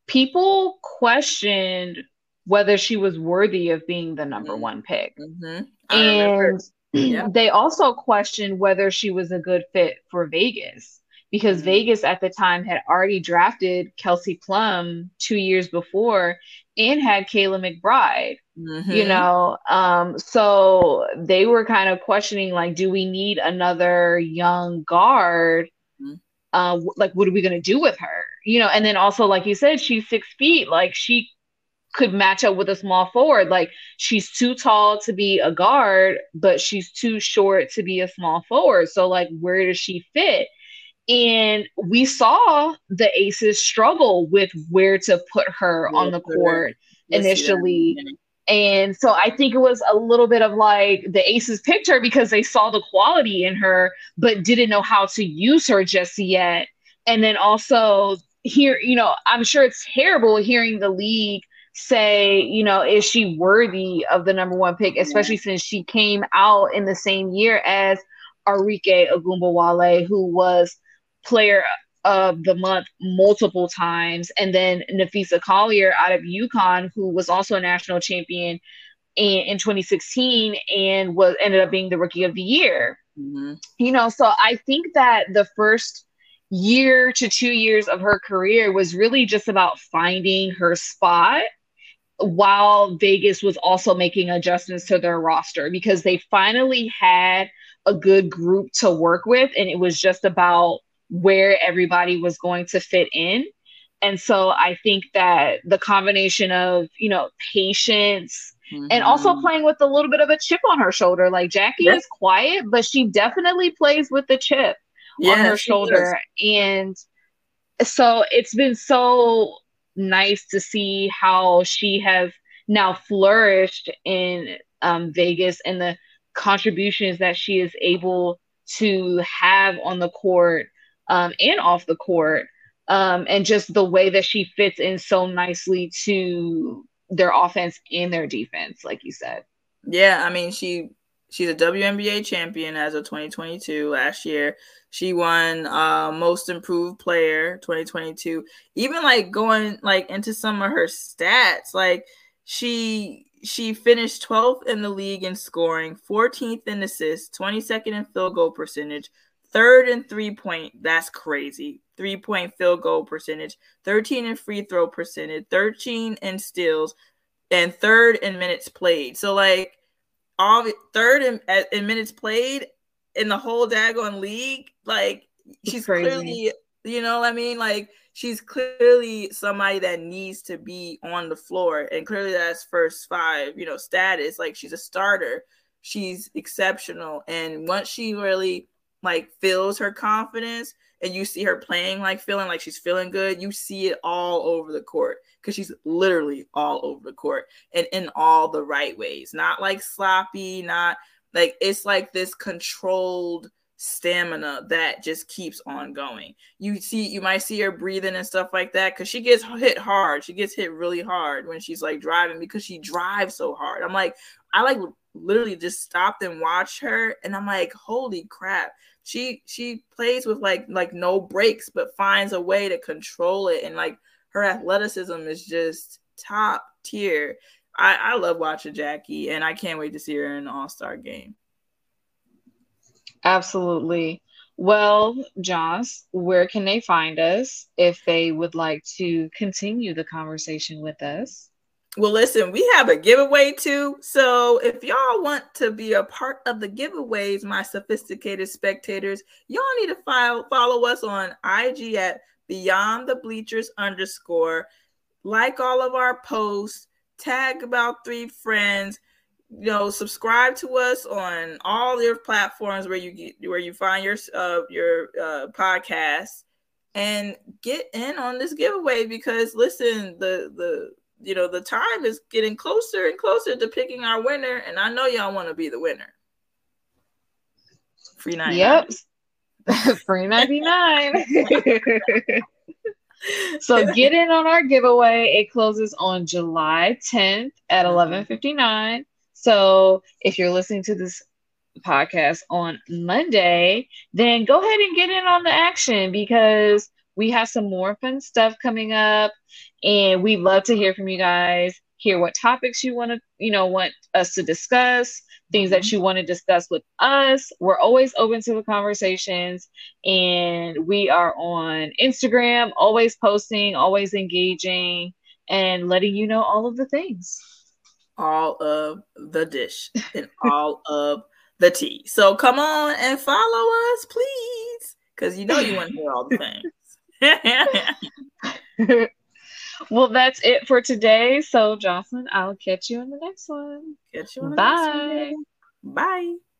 people questioned whether she was worthy of being the number mm-hmm. one pick. Mm-hmm. And yeah. they also questioned whether she was a good fit for Vegas because mm-hmm. Vegas at the time had already drafted Kelsey Plum two years before and had Kayla McBride. Mm-hmm. You know, um, so they were kind of questioning like, do we need another young guard? Mm-hmm. Uh, like, what are we going to do with her? you know, and then also, like you said, she's six feet. Like she could match up with a small forward. Like she's too tall to be a guard, but she's too short to be a small forward. So, like, where does she fit? And we saw the Aces struggle with where to put her yeah, on the court initially. And so I think it was a little bit of like the Aces picked her because they saw the quality in her, but didn't know how to use her just yet. And then also here, you know, I'm sure it's terrible hearing the league say, you know, is she worthy of the number one pick, especially yeah. since she came out in the same year as Arike Ogunbowale, who was player of the month multiple times, and then Napheesa Collier out of UConn, who was also a national champion in, in 2016 and was ended up being the rookie of the year. Mm-hmm. You know, so I think that the first year to two years of her career was really just about finding her spot while Vegas was also making adjustments to their roster because they finally had a good group to work with and it was just about where everybody was going to fit in. And so I think that the combination of, you know, patience mm-hmm. and also mm-hmm. playing with a little bit of a chip on her shoulder. Like Jackie is quiet, but she definitely plays with the chip yeah, on her shoulder. And so it's been so nice to see how she has now flourished in um, Vegas and the contributions that she is able to have on the court um, and off the court. Um, and just the way that she fits in so nicely to their offense and their defense, like you said. Yeah, I mean, she she's a WNBA champion as of 2022 last year. She won uh, most improved player 2022. Even like going like into some of her stats, like she she finished 12th in the league in scoring, 14th in assists, 22nd in field goal percentage, third and three point. That's crazy. Three point field goal percentage, 13 and free throw percentage, 13 and steals, and third and minutes played. So like all third in, in minutes played in the whole daggone league. Like she's clearly, you know what I mean? Like she's clearly somebody that needs to be on the floor. And clearly that's first five, you know, status. Like she's a starter. She's exceptional. And once she really like feels her confidence and you see her playing like feeling like she's feeling good, you see it all over the court because she's literally all over the court and in all the right ways. Not like sloppy, not like it's like this controlled stamina that just keeps on going. You see, you might see her breathing and stuff like that because she gets hit hard. She gets hit really hard when she's like driving because she drives so hard. I'm like, I like literally just stopped and watched her, and I'm like, holy crap. She she plays with like like no breaks, but finds a way to control it, and like her athleticism is just top tier. I, I love watching Jackie, and I can't wait to see her in the All Star game. Absolutely. Well, Joss, where can they find us if they would like to continue the conversation with us? Well, listen, we have a giveaway too. So if y'all want to be a part of the giveaways, my sophisticated spectators, y'all need to file, follow us on IG at Beyond the Bleachers underscore. Like all of our posts, tag about three friends. You know, subscribe to us on all your platforms where you get where you find your uh, your uh, podcast, and get in on this giveaway because listen, the the you know the time is getting closer and closer to picking our winner, and I know y'all want to be the winner. Free ninety. Yep. Free ninety nine. so get in on our giveaway. It closes on July 10th at 11:59. Mm-hmm. So if you're listening to this podcast on Monday, then go ahead and get in on the action because we have some more fun stuff coming up and we love to hear from you guys hear what topics you want to you know want us to discuss things that mm-hmm. you want to discuss with us. We're always open to the conversations and we are on instagram always posting always engaging and letting you know all of the things. All of the dish and all of the tea. So come on and follow us please because you know you want to hear all the things well, that's it for today. So, Jocelyn, I'll catch you in the next one. Catch you Bye. next one. Bye.